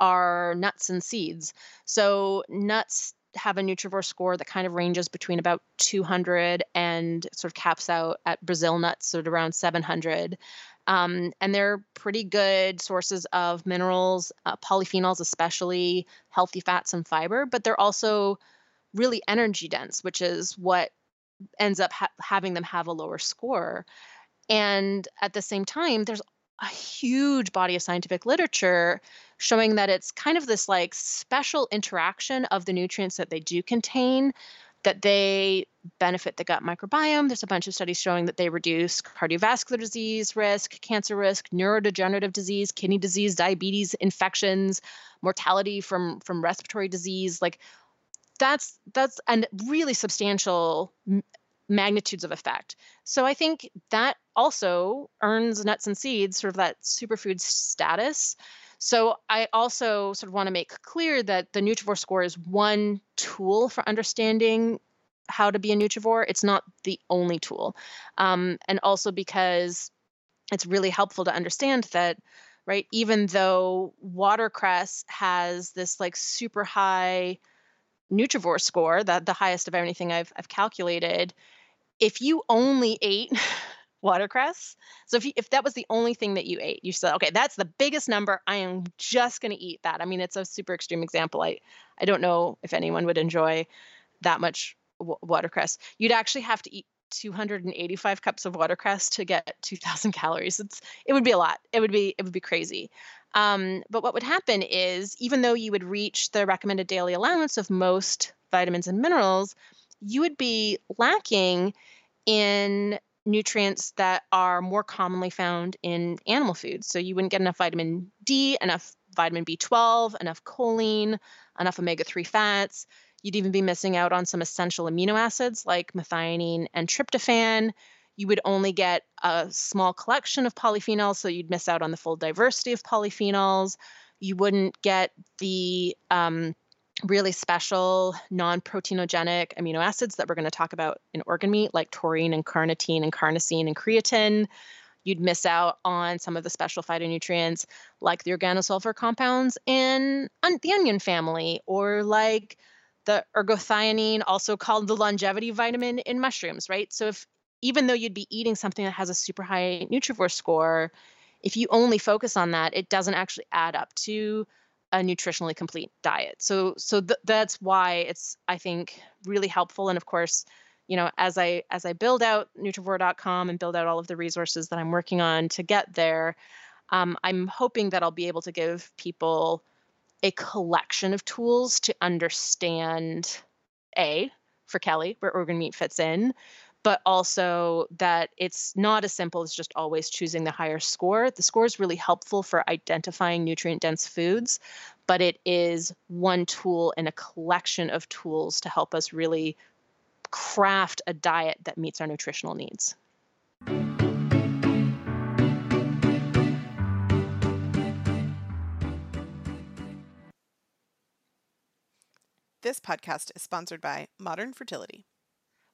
are nuts and seeds. So, nuts have a Nutrivore score that kind of ranges between about 200 and sort of caps out at Brazil nuts at around 700. Um, and they're pretty good sources of minerals, uh, polyphenols, especially healthy fats and fiber, but they're also really energy dense, which is what ends up ha- having them have a lower score. And at the same time, there's a huge body of scientific literature showing that it's kind of this like special interaction of the nutrients that they do contain that they benefit the gut microbiome. There's a bunch of studies showing that they reduce cardiovascular disease risk, cancer risk, neurodegenerative disease, kidney disease, diabetes, infections, mortality from from respiratory disease. Like that's that's and really substantial magnitudes of effect. So I think that also earns nuts and seeds sort of that superfood status. So I also sort of want to make clear that the Nutrivore score is one tool for understanding how to be a Nutrivore. It's not the only tool. Um, and also because it's really helpful to understand that, right, even though watercress has this like super high Nutrivore score, that the highest of anything I've, I've calculated, if you only ate watercress. So if you, if that was the only thing that you ate, you said, okay, that's the biggest number. I am just going to eat that. I mean, it's a super extreme example. I I don't know if anyone would enjoy that much w- watercress. You'd actually have to eat 285 cups of watercress to get 2,000 calories. It's it would be a lot. It would be it would be crazy. Um, but what would happen is, even though you would reach the recommended daily allowance of most vitamins and minerals, you would be lacking in nutrients that are more commonly found in animal foods. So you wouldn't get enough vitamin D, enough vitamin B12, enough choline, enough omega 3 fats. You'd even be missing out on some essential amino acids like methionine and tryptophan. You would only get a small collection of polyphenols, so you'd miss out on the full diversity of polyphenols. You wouldn't get the um, really special non-proteinogenic amino acids that we're going to talk about in organ meat like taurine and carnitine and carnosine and creatine. You'd miss out on some of the special phytonutrients like the organosulfur compounds in the onion family or like the ergothioneine also called the longevity vitamin in mushrooms right? So if even though you'd be eating something that has a super high nutrivore score if you only focus on that it doesn't actually add up to a nutritionally complete diet. So so th- that's why it's I think really helpful and of course, you know, as I as I build out nutrivore.com and build out all of the resources that I'm working on to get there, um, I'm hoping that I'll be able to give people a collection of tools to understand a for Kelly where organ meat fits in, but also that it's not as simple as just always choosing the higher score. The score is really helpful for identifying nutrient dense foods, but it is one tool in a collection of tools to help us really craft a diet that meets our nutritional needs. This podcast is sponsored by Modern Fertility.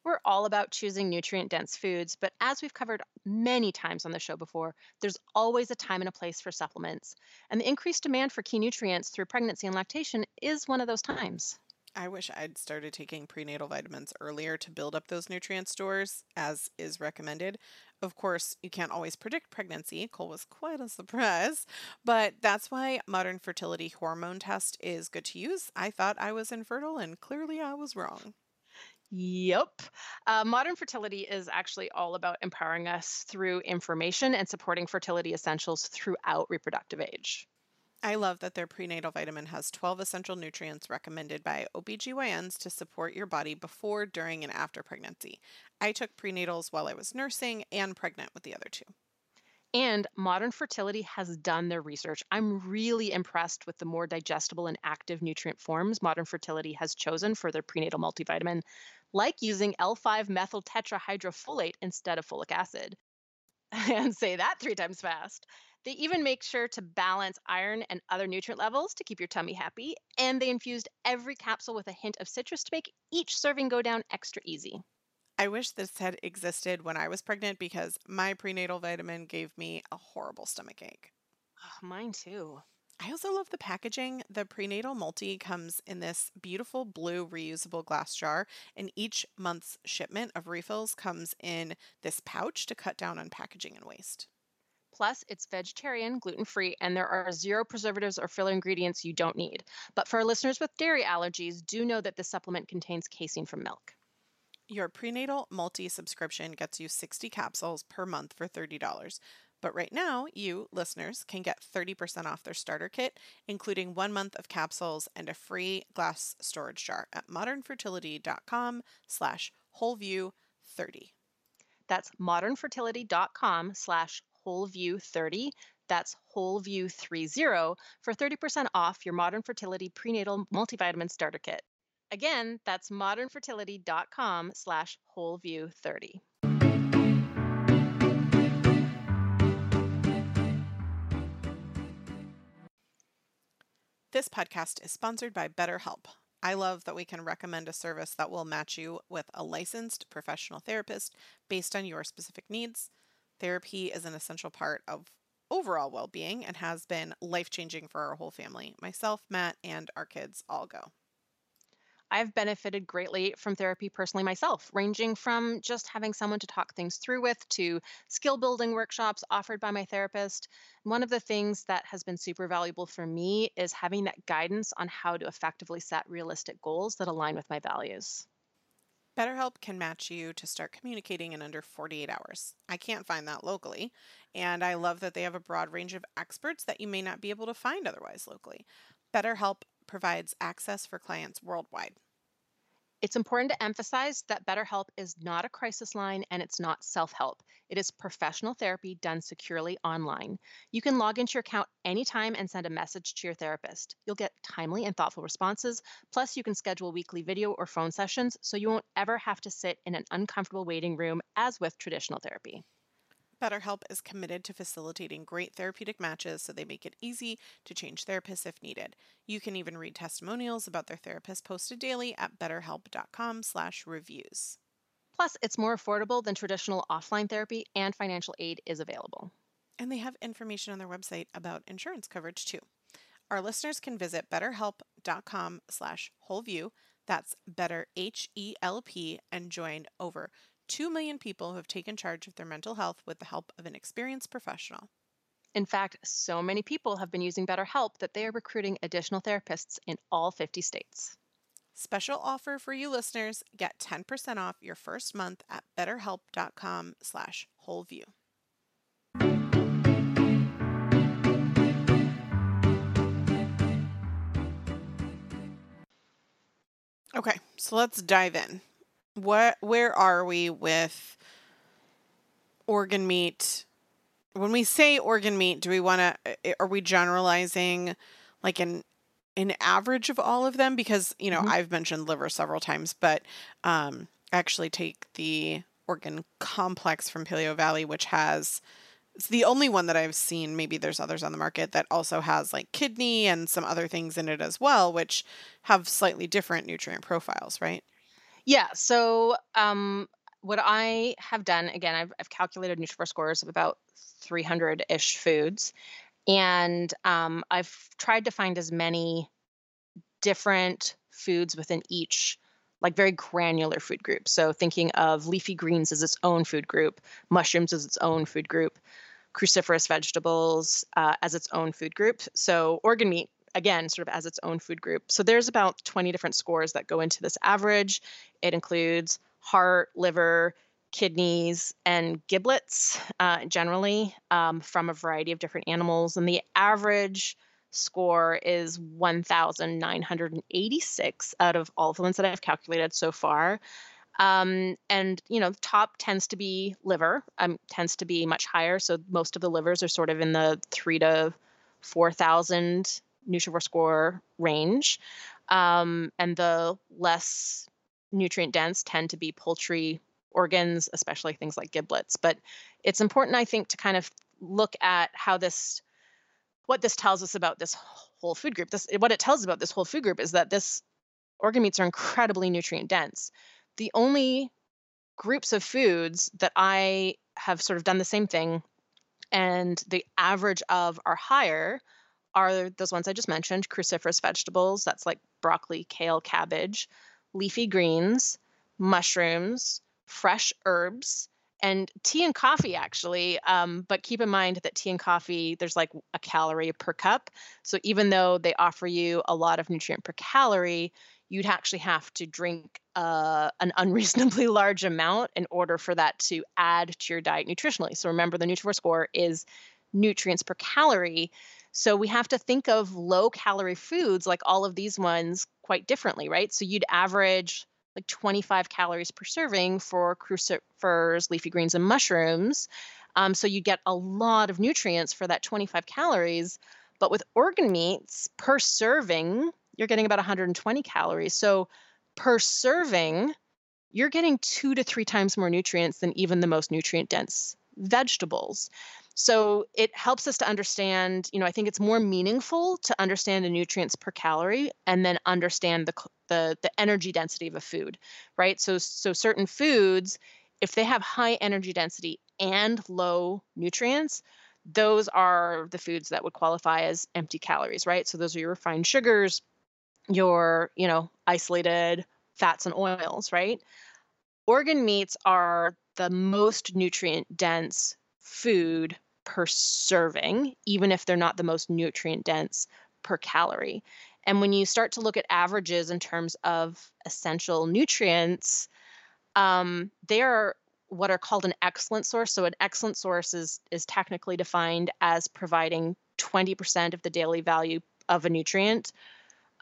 We're all about choosing nutrient dense foods, but as we've covered many times on the show before, there's always a time and a place for supplements. And the increased demand for key nutrients through pregnancy and lactation is one of those times. I wish I'd started taking prenatal vitamins earlier to build up those nutrient stores, as is recommended. Of course, you can't always predict pregnancy. Cole was quite a surprise, but that's why modern fertility hormone test is good to use. I thought I was infertile, and clearly I was wrong. Yep. Uh, modern fertility is actually all about empowering us through information and supporting fertility essentials throughout reproductive age. I love that their prenatal vitamin has 12 essential nutrients recommended by OBGYNs to support your body before, during, and after pregnancy. I took prenatals while I was nursing and pregnant with the other two. And Modern Fertility has done their research. I'm really impressed with the more digestible and active nutrient forms Modern Fertility has chosen for their prenatal multivitamin, like using L5 methyl tetrahydrofolate instead of folic acid. and say that three times fast. They even make sure to balance iron and other nutrient levels to keep your tummy happy, and they infused every capsule with a hint of citrus to make each serving go down extra easy. I wish this had existed when I was pregnant because my prenatal vitamin gave me a horrible stomach ache. Oh, mine too. I also love the packaging. The prenatal multi comes in this beautiful blue reusable glass jar, and each month's shipment of refills comes in this pouch to cut down on packaging and waste. Plus, it's vegetarian, gluten free, and there are zero preservatives or filler ingredients you don't need. But for our listeners with dairy allergies, do know that this supplement contains casein from milk. Your prenatal multi subscription gets you 60 capsules per month for $30. But right now, you listeners can get 30% off their starter kit, including one month of capsules and a free glass storage jar at modernfertility.com slash wholeview30. That's modernfertility.com slash wholeview30. That's wholeview30 for 30% off your Modern Fertility Prenatal Multivitamin Starter Kit. Again, that's modernfertility.com slash wholeview30. This podcast is sponsored by BetterHelp. I love that we can recommend a service that will match you with a licensed professional therapist based on your specific needs. Therapy is an essential part of overall well being and has been life changing for our whole family. Myself, Matt, and our kids all go. I've benefited greatly from therapy personally myself, ranging from just having someone to talk things through with to skill building workshops offered by my therapist. One of the things that has been super valuable for me is having that guidance on how to effectively set realistic goals that align with my values. BetterHelp can match you to start communicating in under 48 hours. I can't find that locally, and I love that they have a broad range of experts that you may not be able to find otherwise locally. BetterHelp provides access for clients worldwide. It's important to emphasize that BetterHelp is not a crisis line and it's not self help. It is professional therapy done securely online. You can log into your account anytime and send a message to your therapist. You'll get timely and thoughtful responses. Plus, you can schedule weekly video or phone sessions so you won't ever have to sit in an uncomfortable waiting room as with traditional therapy. BetterHelp is committed to facilitating great therapeutic matches so they make it easy to change therapists if needed. You can even read testimonials about their therapist posted daily at betterhelp.com/reviews. Plus, it's more affordable than traditional offline therapy and financial aid is available. And they have information on their website about insurance coverage too. Our listeners can visit betterhelp.com/wholeview. That's better H E L P and join over 2 million people who have taken charge of their mental health with the help of an experienced professional. In fact, so many people have been using BetterHelp that they are recruiting additional therapists in all 50 states. Special offer for you listeners, get 10% off your first month at betterhelp.com slash wholeview. Okay, so let's dive in what where are we with organ meat? When we say organ meat, do we want to are we generalizing like an an average of all of them because, you know, mm-hmm. I've mentioned liver several times, but um actually take the organ complex from Paleovalley which has it's the only one that I've seen. Maybe there's others on the market that also has like kidney and some other things in it as well, which have slightly different nutrient profiles, right? Yeah. So um, what I have done again, I've, I've calculated Nutrivore scores of about 300 ish foods, and um, I've tried to find as many different foods within each like very granular food group. So thinking of leafy greens as its own food group, mushrooms as its own food group, cruciferous vegetables uh, as its own food group. So organ meat again, sort of as its own food group. So there's about 20 different scores that go into this average. It includes heart, liver, kidneys, and giblets uh, generally um, from a variety of different animals. And the average score is 1,986 out of all of the ones that I've calculated so far. Um, and you know, top tends to be liver, um, tends to be much higher. So most of the livers are sort of in the three to four thousand Nutrivore score range. Um, and the less nutrient dense tend to be poultry organs, especially things like giblets. But it's important, I think, to kind of look at how this, what this tells us about this whole food group. This, what it tells about this whole food group is that this organ meats are incredibly nutrient dense. The only groups of foods that I have sort of done the same thing and the average of are higher are those ones I just mentioned cruciferous vegetables, that's like broccoli, kale, cabbage, leafy greens, mushrooms, fresh herbs, and tea and coffee actually. Um, but keep in mind that tea and coffee, there's like a calorie per cup. So even though they offer you a lot of nutrient per calorie, you'd actually have to drink uh, an unreasonably large amount in order for that to add to your diet nutritionally. So remember, the Nutrivore score is nutrients per calorie. So we have to think of low calorie foods like all of these ones quite differently, right? So you'd average like 25 calories per serving for crucifers, leafy greens, and mushrooms. Um, so you get a lot of nutrients for that 25 calories. But with organ meats, per serving, you're getting about 120 calories. So per serving, you're getting two to three times more nutrients than even the most nutrient dense vegetables. So it helps us to understand, you know, I think it's more meaningful to understand the nutrients per calorie and then understand the the the energy density of a food, right? So so certain foods if they have high energy density and low nutrients, those are the foods that would qualify as empty calories, right? So those are your refined sugars, your, you know, isolated fats and oils, right? Organ meats are the most nutrient dense food per serving, even if they're not the most nutrient dense per calorie. And when you start to look at averages in terms of essential nutrients, um, they are what are called an excellent source. So an excellent source is is technically defined as providing 20% of the daily value of a nutrient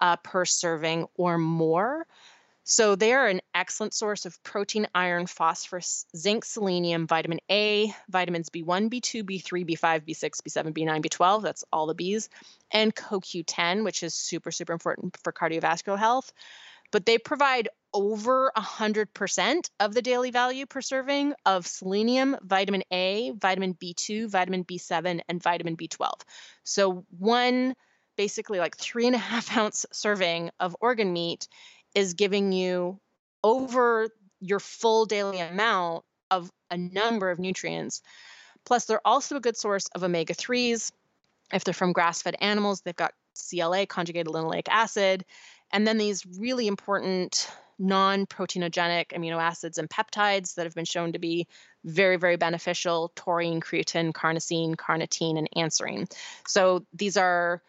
uh, per serving or more. So they are an excellent source of protein, iron, phosphorus, zinc, selenium, vitamin A, vitamins B1, B2, B3, B5, B6, B7, B9, B12. That's all the Bs. And CoQ10, which is super, super important for cardiovascular health. But they provide over 100% of the daily value per serving of selenium, vitamin A, vitamin B2, vitamin B7, and vitamin B12. So one basically like three and a half ounce serving of organ meat is giving you over your full daily amount of a number of nutrients. Plus, they're also a good source of omega 3s. If they're from grass fed animals, they've got CLA, conjugated linoleic acid, and then these really important non proteinogenic amino acids and peptides that have been shown to be very, very beneficial taurine, creatine, carnosine, carnitine, and anserine. So these are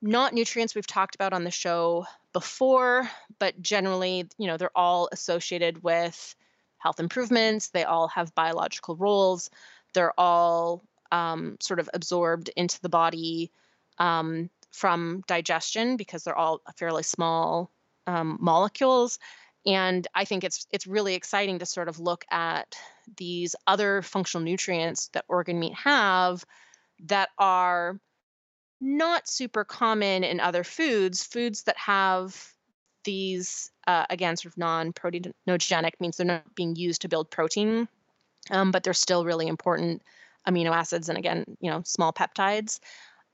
not nutrients we've talked about on the show before, but generally, you know, they're all associated with health improvements. They all have biological roles. They're all um, sort of absorbed into the body um, from digestion because they're all fairly small um, molecules. And I think it's it's really exciting to sort of look at these other functional nutrients that organ meat have that are not super common in other foods. Foods that have these, uh, again, sort of non proteinogenic means they're not being used to build protein, um, but they're still really important amino acids and, again, you know, small peptides.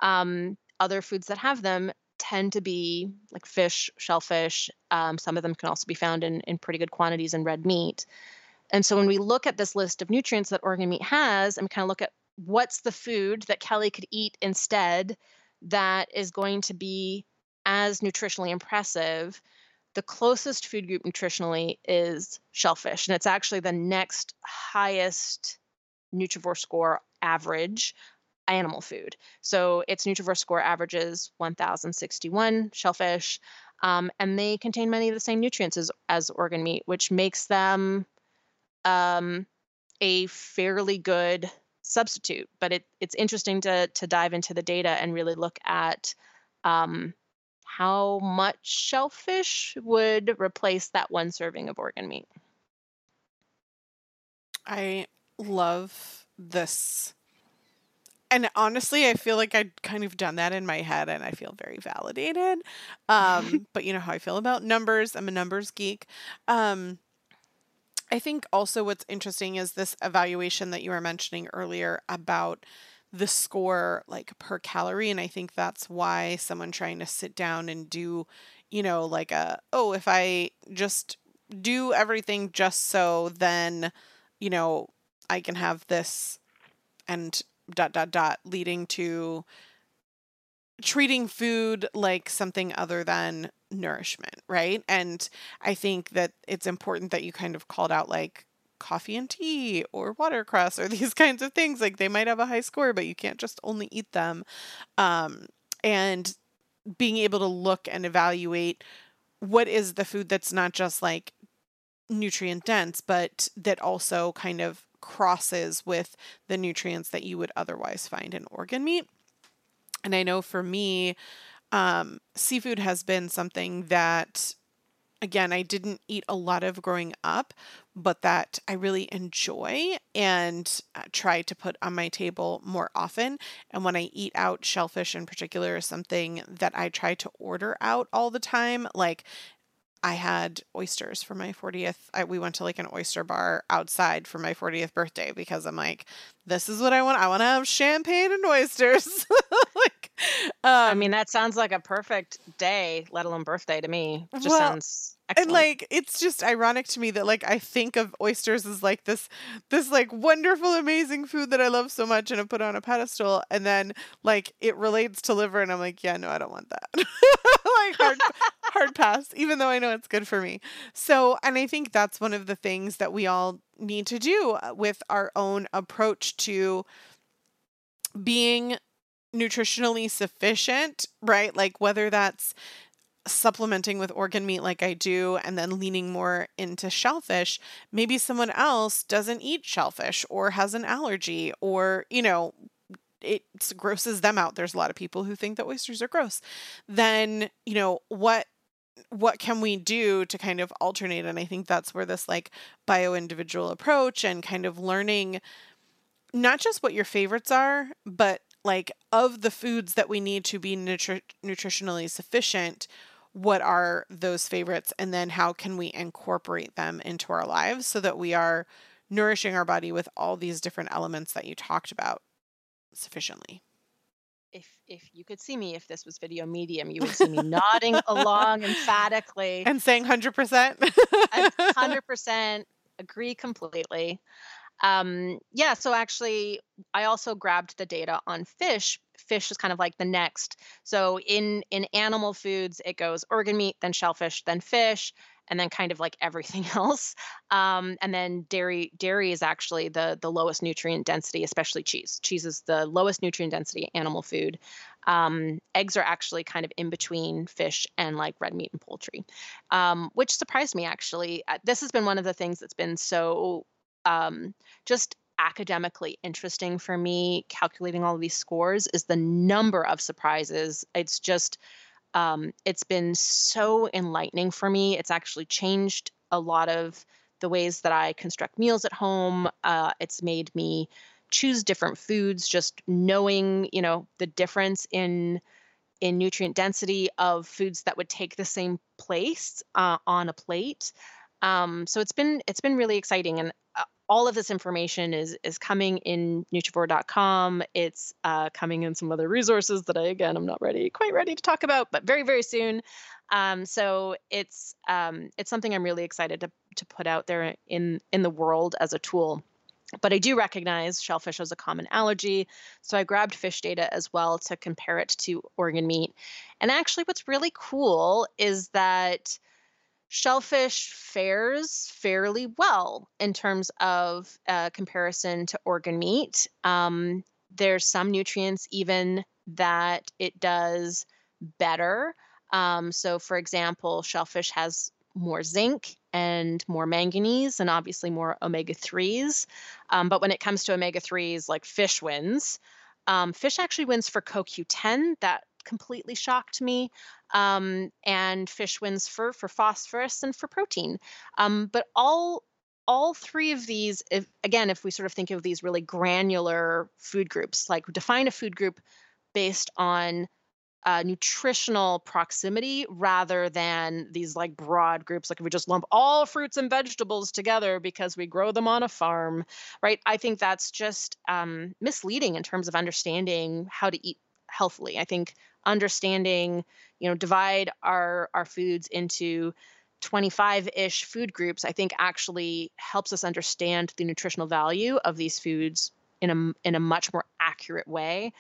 Um, other foods that have them tend to be like fish, shellfish. Um, some of them can also be found in, in pretty good quantities in red meat. And so when we look at this list of nutrients that organ meat has and kind of look at what's the food that Kelly could eat instead that is going to be as nutritionally impressive, the closest food group nutritionally is shellfish. And it's actually the next highest Nutrivore score average animal food. So its Nutrivore score averages 1061 shellfish. Um, and they contain many of the same nutrients as, as organ meat, which makes them um, a fairly good substitute. But it, it's interesting to to dive into the data and really look at um, how much shellfish would replace that one serving of organ meat. I love this. And honestly, I feel like I'd kind of done that in my head and I feel very validated. Um, but you know how I feel about numbers. I'm a numbers geek. Um, I think also what's interesting is this evaluation that you were mentioning earlier about the score like per calorie and I think that's why someone trying to sit down and do you know like a oh if I just do everything just so then you know I can have this and dot dot dot leading to treating food like something other than nourishment, right? And I think that it's important that you kind of called out like coffee and tea or watercress or these kinds of things. Like they might have a high score, but you can't just only eat them. Um, and being able to look and evaluate what is the food that's not just like nutrient dense, but that also kind of crosses with the nutrients that you would otherwise find in organ meat. And I know for me, um, seafood has been something that, again, I didn't eat a lot of growing up, but that I really enjoy and uh, try to put on my table more often. And when I eat out, shellfish in particular is something that I try to order out all the time. Like I had oysters for my 40th. I, we went to like an oyster bar outside for my 40th birthday because I'm like, this is what I want. I want to have champagne and oysters. like, um, I mean, that sounds like a perfect day, let alone birthday to me. It just well, sounds Excellent. And like it's just ironic to me that like I think of oysters as like this this like wonderful amazing food that I love so much and I put on a pedestal and then like it relates to liver and I'm like yeah no I don't want that. like hard hard pass even though I know it's good for me. So and I think that's one of the things that we all need to do uh, with our own approach to being nutritionally sufficient, right? Like whether that's supplementing with organ meat like I do and then leaning more into shellfish, maybe someone else doesn't eat shellfish or has an allergy or, you know, it grosses them out. There's a lot of people who think that oysters are gross. Then, you know, what what can we do to kind of alternate and i think that's where this like bio individual approach and kind of learning not just what your favorites are but like of the foods that we need to be nutri- nutritionally sufficient what are those favorites? And then how can we incorporate them into our lives so that we are nourishing our body with all these different elements that you talked about sufficiently? If if you could see me if this was video medium you would see me nodding along emphatically. And saying 100% 100% agree completely um, yeah so actually i also grabbed the data on fish fish is kind of like the next so in in animal foods it goes organ meat then shellfish then fish and then kind of like everything else. Um, and then dairy dairy is actually the the lowest nutrient density, especially cheese. Cheese is the lowest nutrient density animal food. Um, eggs are actually kind of in between fish and like red meat and poultry, um, which surprised me actually. Uh, this has been one of the things that's been so um, just academically interesting for me calculating all these scores is the number of surprises. It's just um, it's been so enlightening for me. It's actually changed a lot of the ways that I construct meals at home. Uh, it's made me choose different foods, just knowing, you know, the difference in in nutrient density of foods that would take the same place uh, on a plate. Um, so it's been it's been really exciting, and uh, all of this information is is coming in nutrivore.com. It's uh, coming in some other resources that I again I'm not ready quite ready to talk about, but very very soon. Um, so it's um, it's something I'm really excited to to put out there in in the world as a tool. But I do recognize shellfish as a common allergy, so I grabbed fish data as well to compare it to organ meat. And actually, what's really cool is that shellfish fares fairly well in terms of uh, comparison to organ meat. Um, there's some nutrients even that it does better. Um, so, for example, shellfish has more zinc and more manganese and obviously more omega 3s. Um, but when it comes to omega 3s, like fish wins. Um, fish actually wins for CoQ10. That completely shocked me. Um, and fish wins for for phosphorus and for protein. Um, but all all three of these, if, again, if we sort of think of these really granular food groups, like define a food group based on uh, nutritional proximity rather than these like broad groups like if we just lump all fruits and vegetables together because we grow them on a farm right i think that's just um, misleading in terms of understanding how to eat healthily i think understanding, you know, divide our our foods into 25-ish food groups, I think actually helps us understand the nutritional value of these foods in a in a much more accurate way.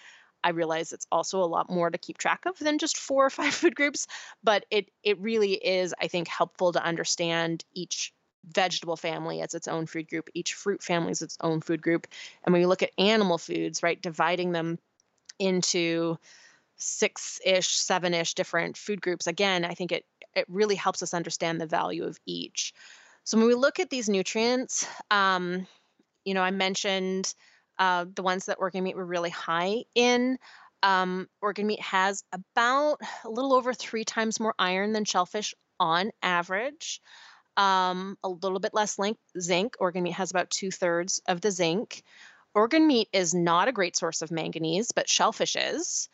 I realize it's also a lot more to keep track of than just four or five food groups, but it it really is, I think, helpful to understand each vegetable family as its own food group, each fruit family as its own food group. And when you look at animal foods, right, dividing them into six ish, seven ish different food groups, again, I think it, it really helps us understand the value of each. So when we look at these nutrients, um, you know, I mentioned uh, the ones that organ meat were really high in. Um, organ meat has about a little over three times more iron than shellfish on average. Um, a little bit less zinc. Organ meat has about two thirds of the zinc. Organ meat is not a great source of manganese, but shellfish is.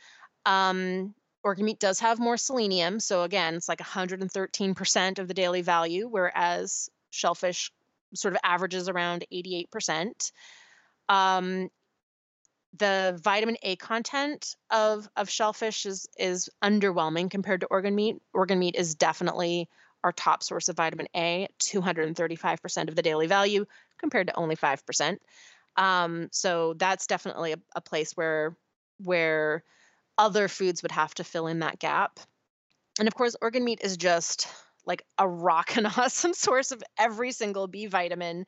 Um, organ meat does have more selenium. So again, it's like 113% of the daily value, whereas shellfish sort of averages around 88%. Um, the vitamin A content of, of shellfish is, is underwhelming compared to organ meat. Organ meat is definitely our top source of vitamin A, 235% of the daily value compared to only 5%. Um, so that's definitely a, a place where where other foods would have to fill in that gap. And of course, organ meat is just like a rock and awesome source of every single B vitamin.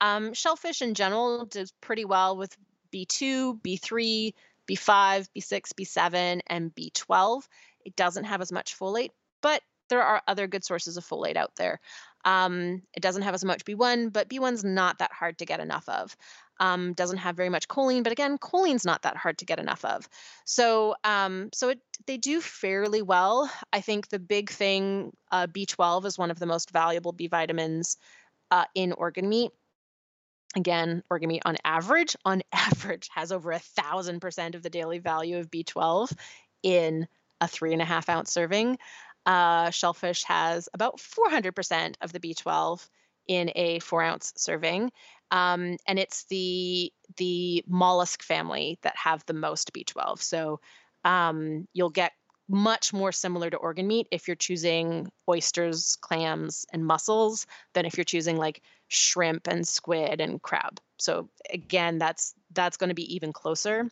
Um, shellfish in general does pretty well with B2, B3, B5, B6, B7, and B12. It doesn't have as much folate, but there are other good sources of folate out there. Um, it doesn't have as much B1, but B1's not that hard to get enough of. Um, doesn't have very much choline, but again, choline's not that hard to get enough of. So, um, so it, they do fairly well. I think the big thing, uh, B12 is one of the most valuable B vitamins uh, in organ meat. Again, organ meat on average, on average, has over a thousand percent of the daily value of B12 in a three and a half ounce serving. Uh, shellfish has about 400% of the B12 in a four ounce serving. Um, and it's the the mollusk family that have the most B12. So um, you'll get much more similar to organ meat if you're choosing oysters, clams, and mussels than if you're choosing like shrimp and squid and crab. So again, that's that's going to be even closer.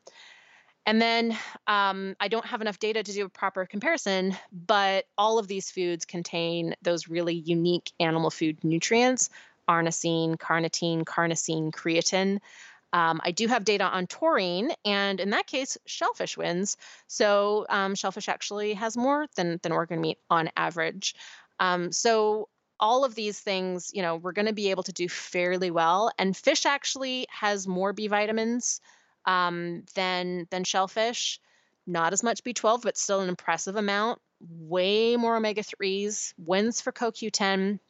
And then um, I don't have enough data to do a proper comparison, but all of these foods contain those really unique animal food nutrients anserine, carnitine, carnosine, creatine. Um, I do have data on taurine, and in that case, shellfish wins. So um, shellfish actually has more than than organ meat on average. Um, so all of these things, you know, we're going to be able to do fairly well. And fish actually has more B vitamins um, than than shellfish. Not as much B12, but still an impressive amount. Way more omega 3s. Wins for CoQ10.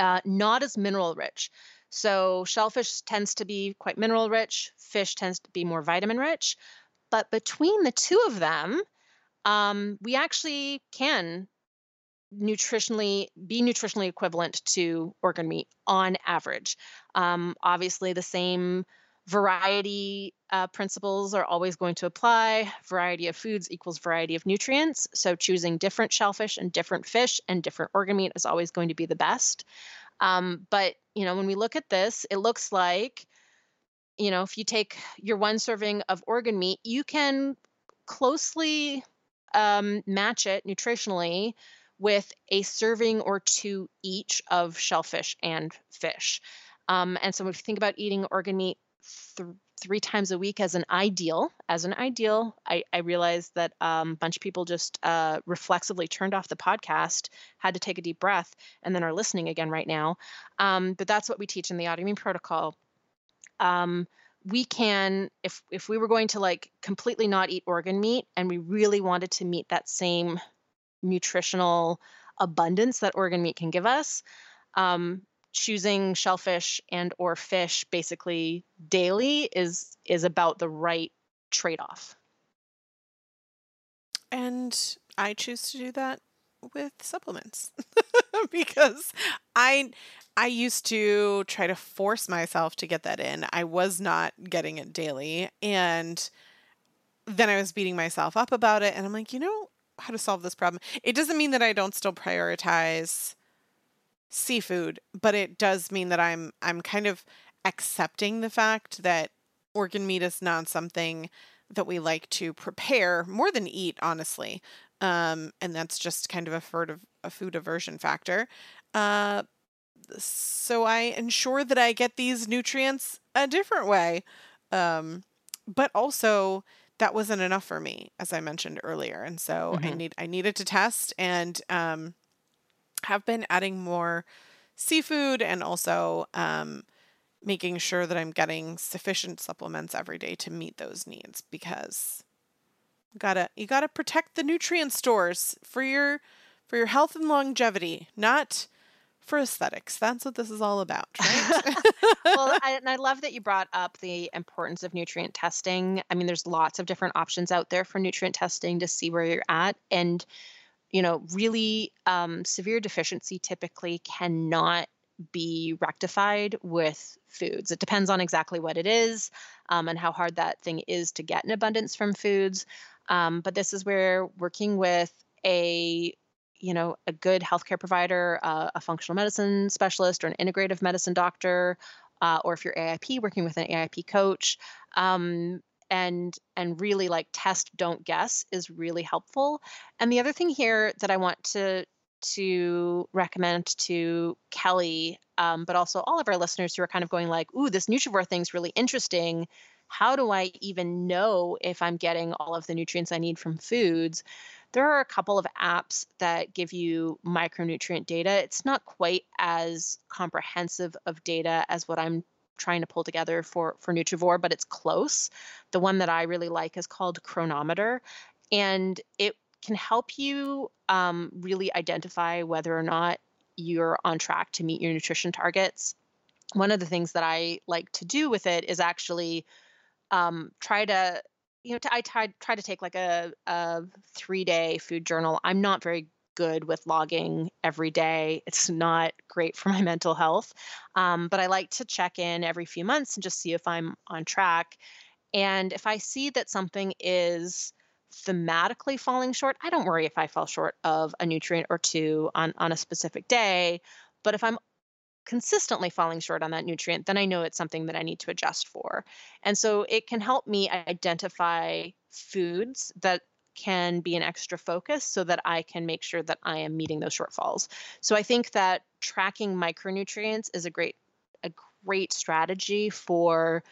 Uh, not as mineral rich. So shellfish tends to be quite mineral rich. Fish tends to be more vitamin rich. But between the two of them, um, we actually can nutritionally be nutritionally equivalent to organ meat on average. Um, obviously, the same variety uh, principles are always going to apply. Variety of foods equals variety of nutrients. So choosing different shellfish and different fish and different organ meat is always going to be the best. Um, but you know, when we look at this, it looks like, you know, if you take your one serving of organ meat, you can closely um, match it nutritionally with a serving or two each of shellfish and fish. Um, and so if you think about eating organ meat th- three times a week as an ideal, as an ideal, I, I realized that um, a bunch of people just uh, reflexively turned off the podcast, had to take a deep breath, and then are listening again right now. Um, but that's what we teach in the autoimmune protocol. Um, we can, if if we were going to like completely not eat organ meat, and we really wanted to meet that same nutritional abundance that organ meat can give us um, choosing shellfish and or fish basically daily is is about the right trade-off and i choose to do that with supplements because i i used to try to force myself to get that in i was not getting it daily and then i was beating myself up about it and i'm like you know how to solve this problem. It doesn't mean that I don't still prioritize seafood, but it does mean that I'm I'm kind of accepting the fact that organ meat is not something that we like to prepare more than eat, honestly. Um, and that's just kind of a food a food aversion factor. Uh, so I ensure that I get these nutrients a different way. Um, but also that wasn't enough for me, as I mentioned earlier. And so mm-hmm. I need I needed to test and um, have been adding more seafood and also um, making sure that I'm getting sufficient supplements every day to meet those needs because you gotta you gotta protect the nutrient stores for your for your health and longevity, not for aesthetics. That's what this is all about, right? well, I, and I love that you brought up the importance of nutrient testing. I mean, there's lots of different options out there for nutrient testing to see where you're at. And, you know, really um, severe deficiency typically cannot be rectified with foods. It depends on exactly what it is um, and how hard that thing is to get in abundance from foods. Um, but this is where working with a you know a good healthcare provider, uh, a functional medicine specialist, or an integrative medicine doctor, uh, or if you're AIP, working with an AIP coach, um, and and really like test, don't guess is really helpful. And the other thing here that I want to to recommend to Kelly, um, but also all of our listeners who are kind of going like, "Ooh, this Nutrivore thing's really interesting." How do I even know if I'm getting all of the nutrients I need from foods? There are a couple of apps that give you micronutrient data. It's not quite as comprehensive of data as what I'm trying to pull together for for Nutrivore, but it's close. The one that I really like is called Cronometer, and it can help you um, really identify whether or not you're on track to meet your nutrition targets. One of the things that I like to do with it is actually um, try to you know, I try try to take like a, a three day food journal. I'm not very good with logging every day. It's not great for my mental health. Um, but I like to check in every few months and just see if I'm on track. And if I see that something is thematically falling short, I don't worry if I fall short of a nutrient or two on, on a specific day. But if I'm consistently falling short on that nutrient, then I know it's something that I need to adjust for. And so it can help me identify foods that can be an extra focus so that I can make sure that I am meeting those shortfalls. So I think that tracking micronutrients is a great a great strategy for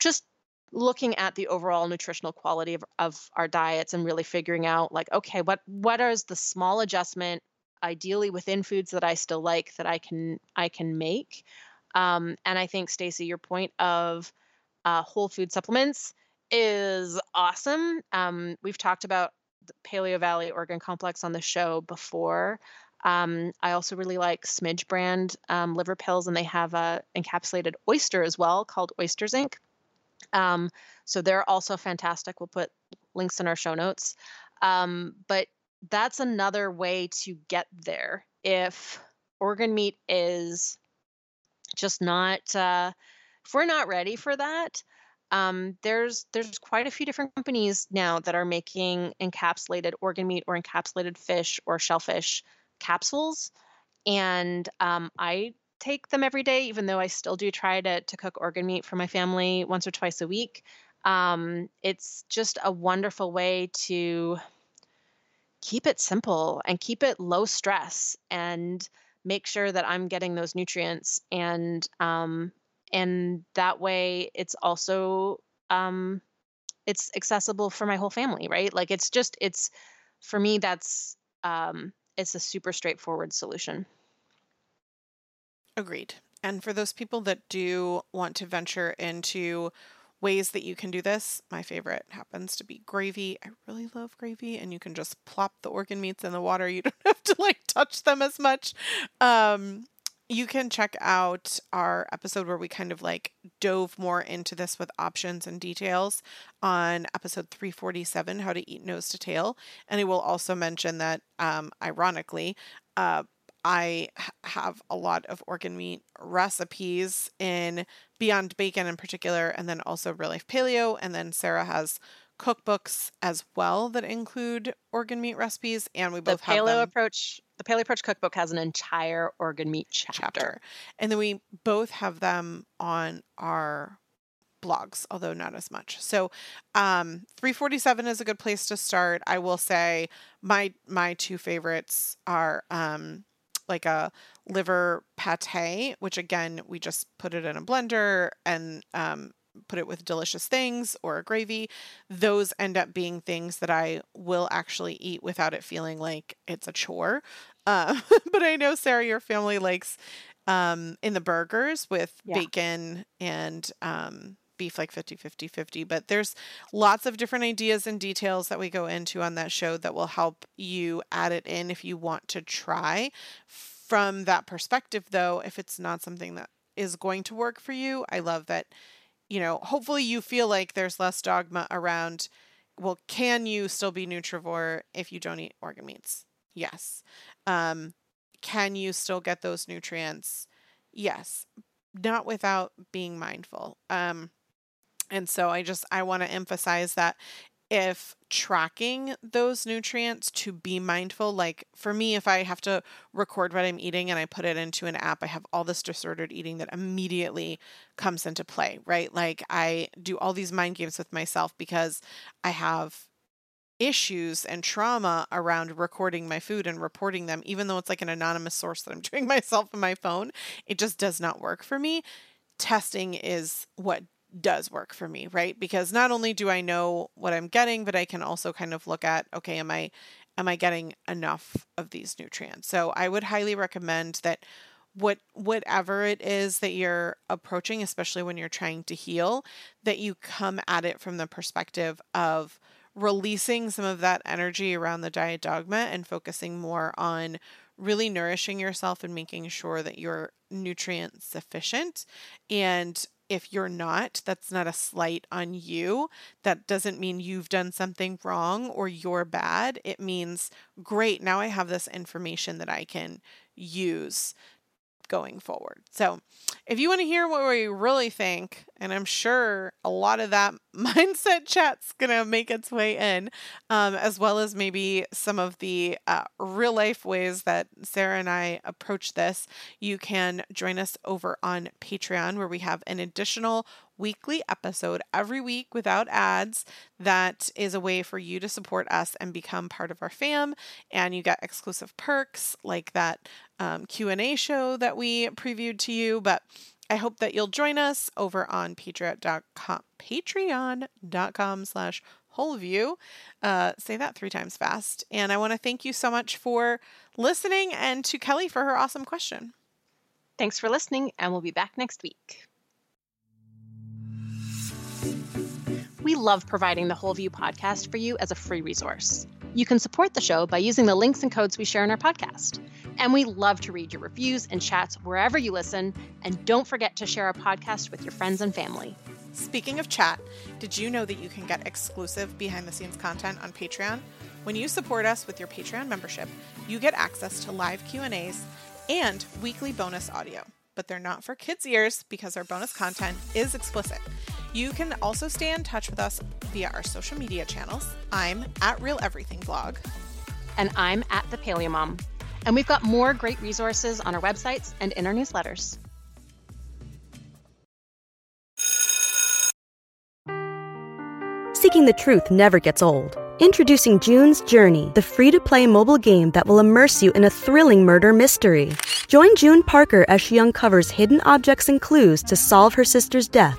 just looking at the overall nutritional quality of, of our diets and really figuring out like okay what what is the small adjustment ideally within foods that I still like that I can I can make um, and I think Stacy your point of uh, whole food supplements is awesome. Um, we've talked about the Paleovalley Organ Complex on the show before. Um, I also really like Smidge brand um, liver pills, and they have a encapsulated oyster as well called Oyster Zinc. Um, so they're also fantastic. We'll put links in our show notes. Um, but that's another way to get there. If organ meat is just not, uh, if we're not ready for that, um, there's there's quite a few different companies now that are making encapsulated organ meat or encapsulated fish or shellfish capsules, and um, I take them every day, even though I still do try to to cook organ meat for my family once or twice a week. Um, it's just a wonderful way to keep it simple and keep it low stress and make sure that I'm getting those nutrients and um, and that way it's also um it's accessible for my whole family right like it's just it's for me that's um it's a super straightforward solution agreed and for those people that do want to venture into ways that you can do this, my favorite happens to be gravy. I really love gravy, and you can just plop the organ meats in the water. You don't have to like touch them as much. Um, you can check out our episode where we kind of like dove more into this with options and details on episode 347 how to eat nose to tail and i will also mention that um, ironically uh, I have a lot of organ meat recipes in Beyond Bacon in particular, and then also Real Life Paleo. And then Sarah has cookbooks as well that include organ meat recipes, and we both the have paleo them. approach the paleo approach cookbook has an entire organ meat chapter. chapter. And then we both have them on our blogs, although not as much. So, um, 347 is a good place to start. I will say my my two favorites are um, like a liver pate, which again we just put it in a blender and um, put it with delicious things or a gravy, those end up being things that I will actually eat without it feeling like it's a chore. Uh, but I know, Sarah, your family likes um, in the burgers with Yeah. bacon and um, beef, like 50 50 50. But there's lots of different ideas and details that we go into on that show that will help you add it in if you want to try. From that perspective, though, if it's not something that is going to work for you, I love that you know, hopefully you feel like there's less dogma around, well, can you still be nutrivore if you don't eat organ meats? Yes. Um, can you still get those nutrients? Yes. Not without being mindful. Um, and so I just I want to emphasize that if tracking those nutrients to be mindful like for me if I have to record what I'm eating and I put it into an app I have all this disordered eating that immediately comes into play right? Like I do all these mind games with myself because I have issues and trauma around recording my food and reporting them even though it's like an anonymous source that I'm doing myself on my phone it just does not work for me. Testing is what does work for me, right? Because not only do I know what I'm getting, but I can also kind of look at okay, am I am I getting enough of these nutrients? So I would highly recommend that what whatever it is that you're approaching especially when you're trying to heal that you come at it from the perspective of releasing some of that energy around the diet dogma and focusing more on really nourishing yourself and making sure that you're nutrient sufficient and if you're not, that's not a slight on you. That doesn't mean you've done something wrong or you're bad. It means, great, now I have this information that I can use going forward. So, if you want to hear what we really think, and I'm sure a lot of that mindset chat's going to make its way in, um, as well as maybe some of the uh, real life ways that Sarah and I approach this, you can join us over on Patreon, where we have an additional weekly episode every week without ads that is a way for you to support us and become part of our fam and you get exclusive perks like that um, q&a show that we previewed to you but I hope that you'll join us over on patreon.com, patreon.com slash wholeview. Uh, say that three times fast. And I want to thank you so much for listening and to Kelly for her awesome question. Thanks for listening, and we'll be back next week. We love providing the Whole View podcast for you as a free resource. You can support the show by using the links and codes we share in our podcast. And we love to read your reviews and chats wherever you listen. And don't forget to share our podcast with your friends and family. Speaking of chat, did you know that you can get exclusive behind the scenes content on Patreon? When you support us with your Patreon membership, you get access to live Q&As and weekly bonus audio. But they're not for kids' ears because our bonus content is explicit. You can also stay in touch with us via our social media channels. I'm at Real Everything Blog. And I'm at The Paleo Mom. And we've got more great resources on our websites and in our newsletters. Seeking the truth never gets old. Introducing June's Journey, the free to play mobile game that will immerse you in a thrilling murder mystery. Join June Parker as she uncovers hidden objects and clues to solve her sister's death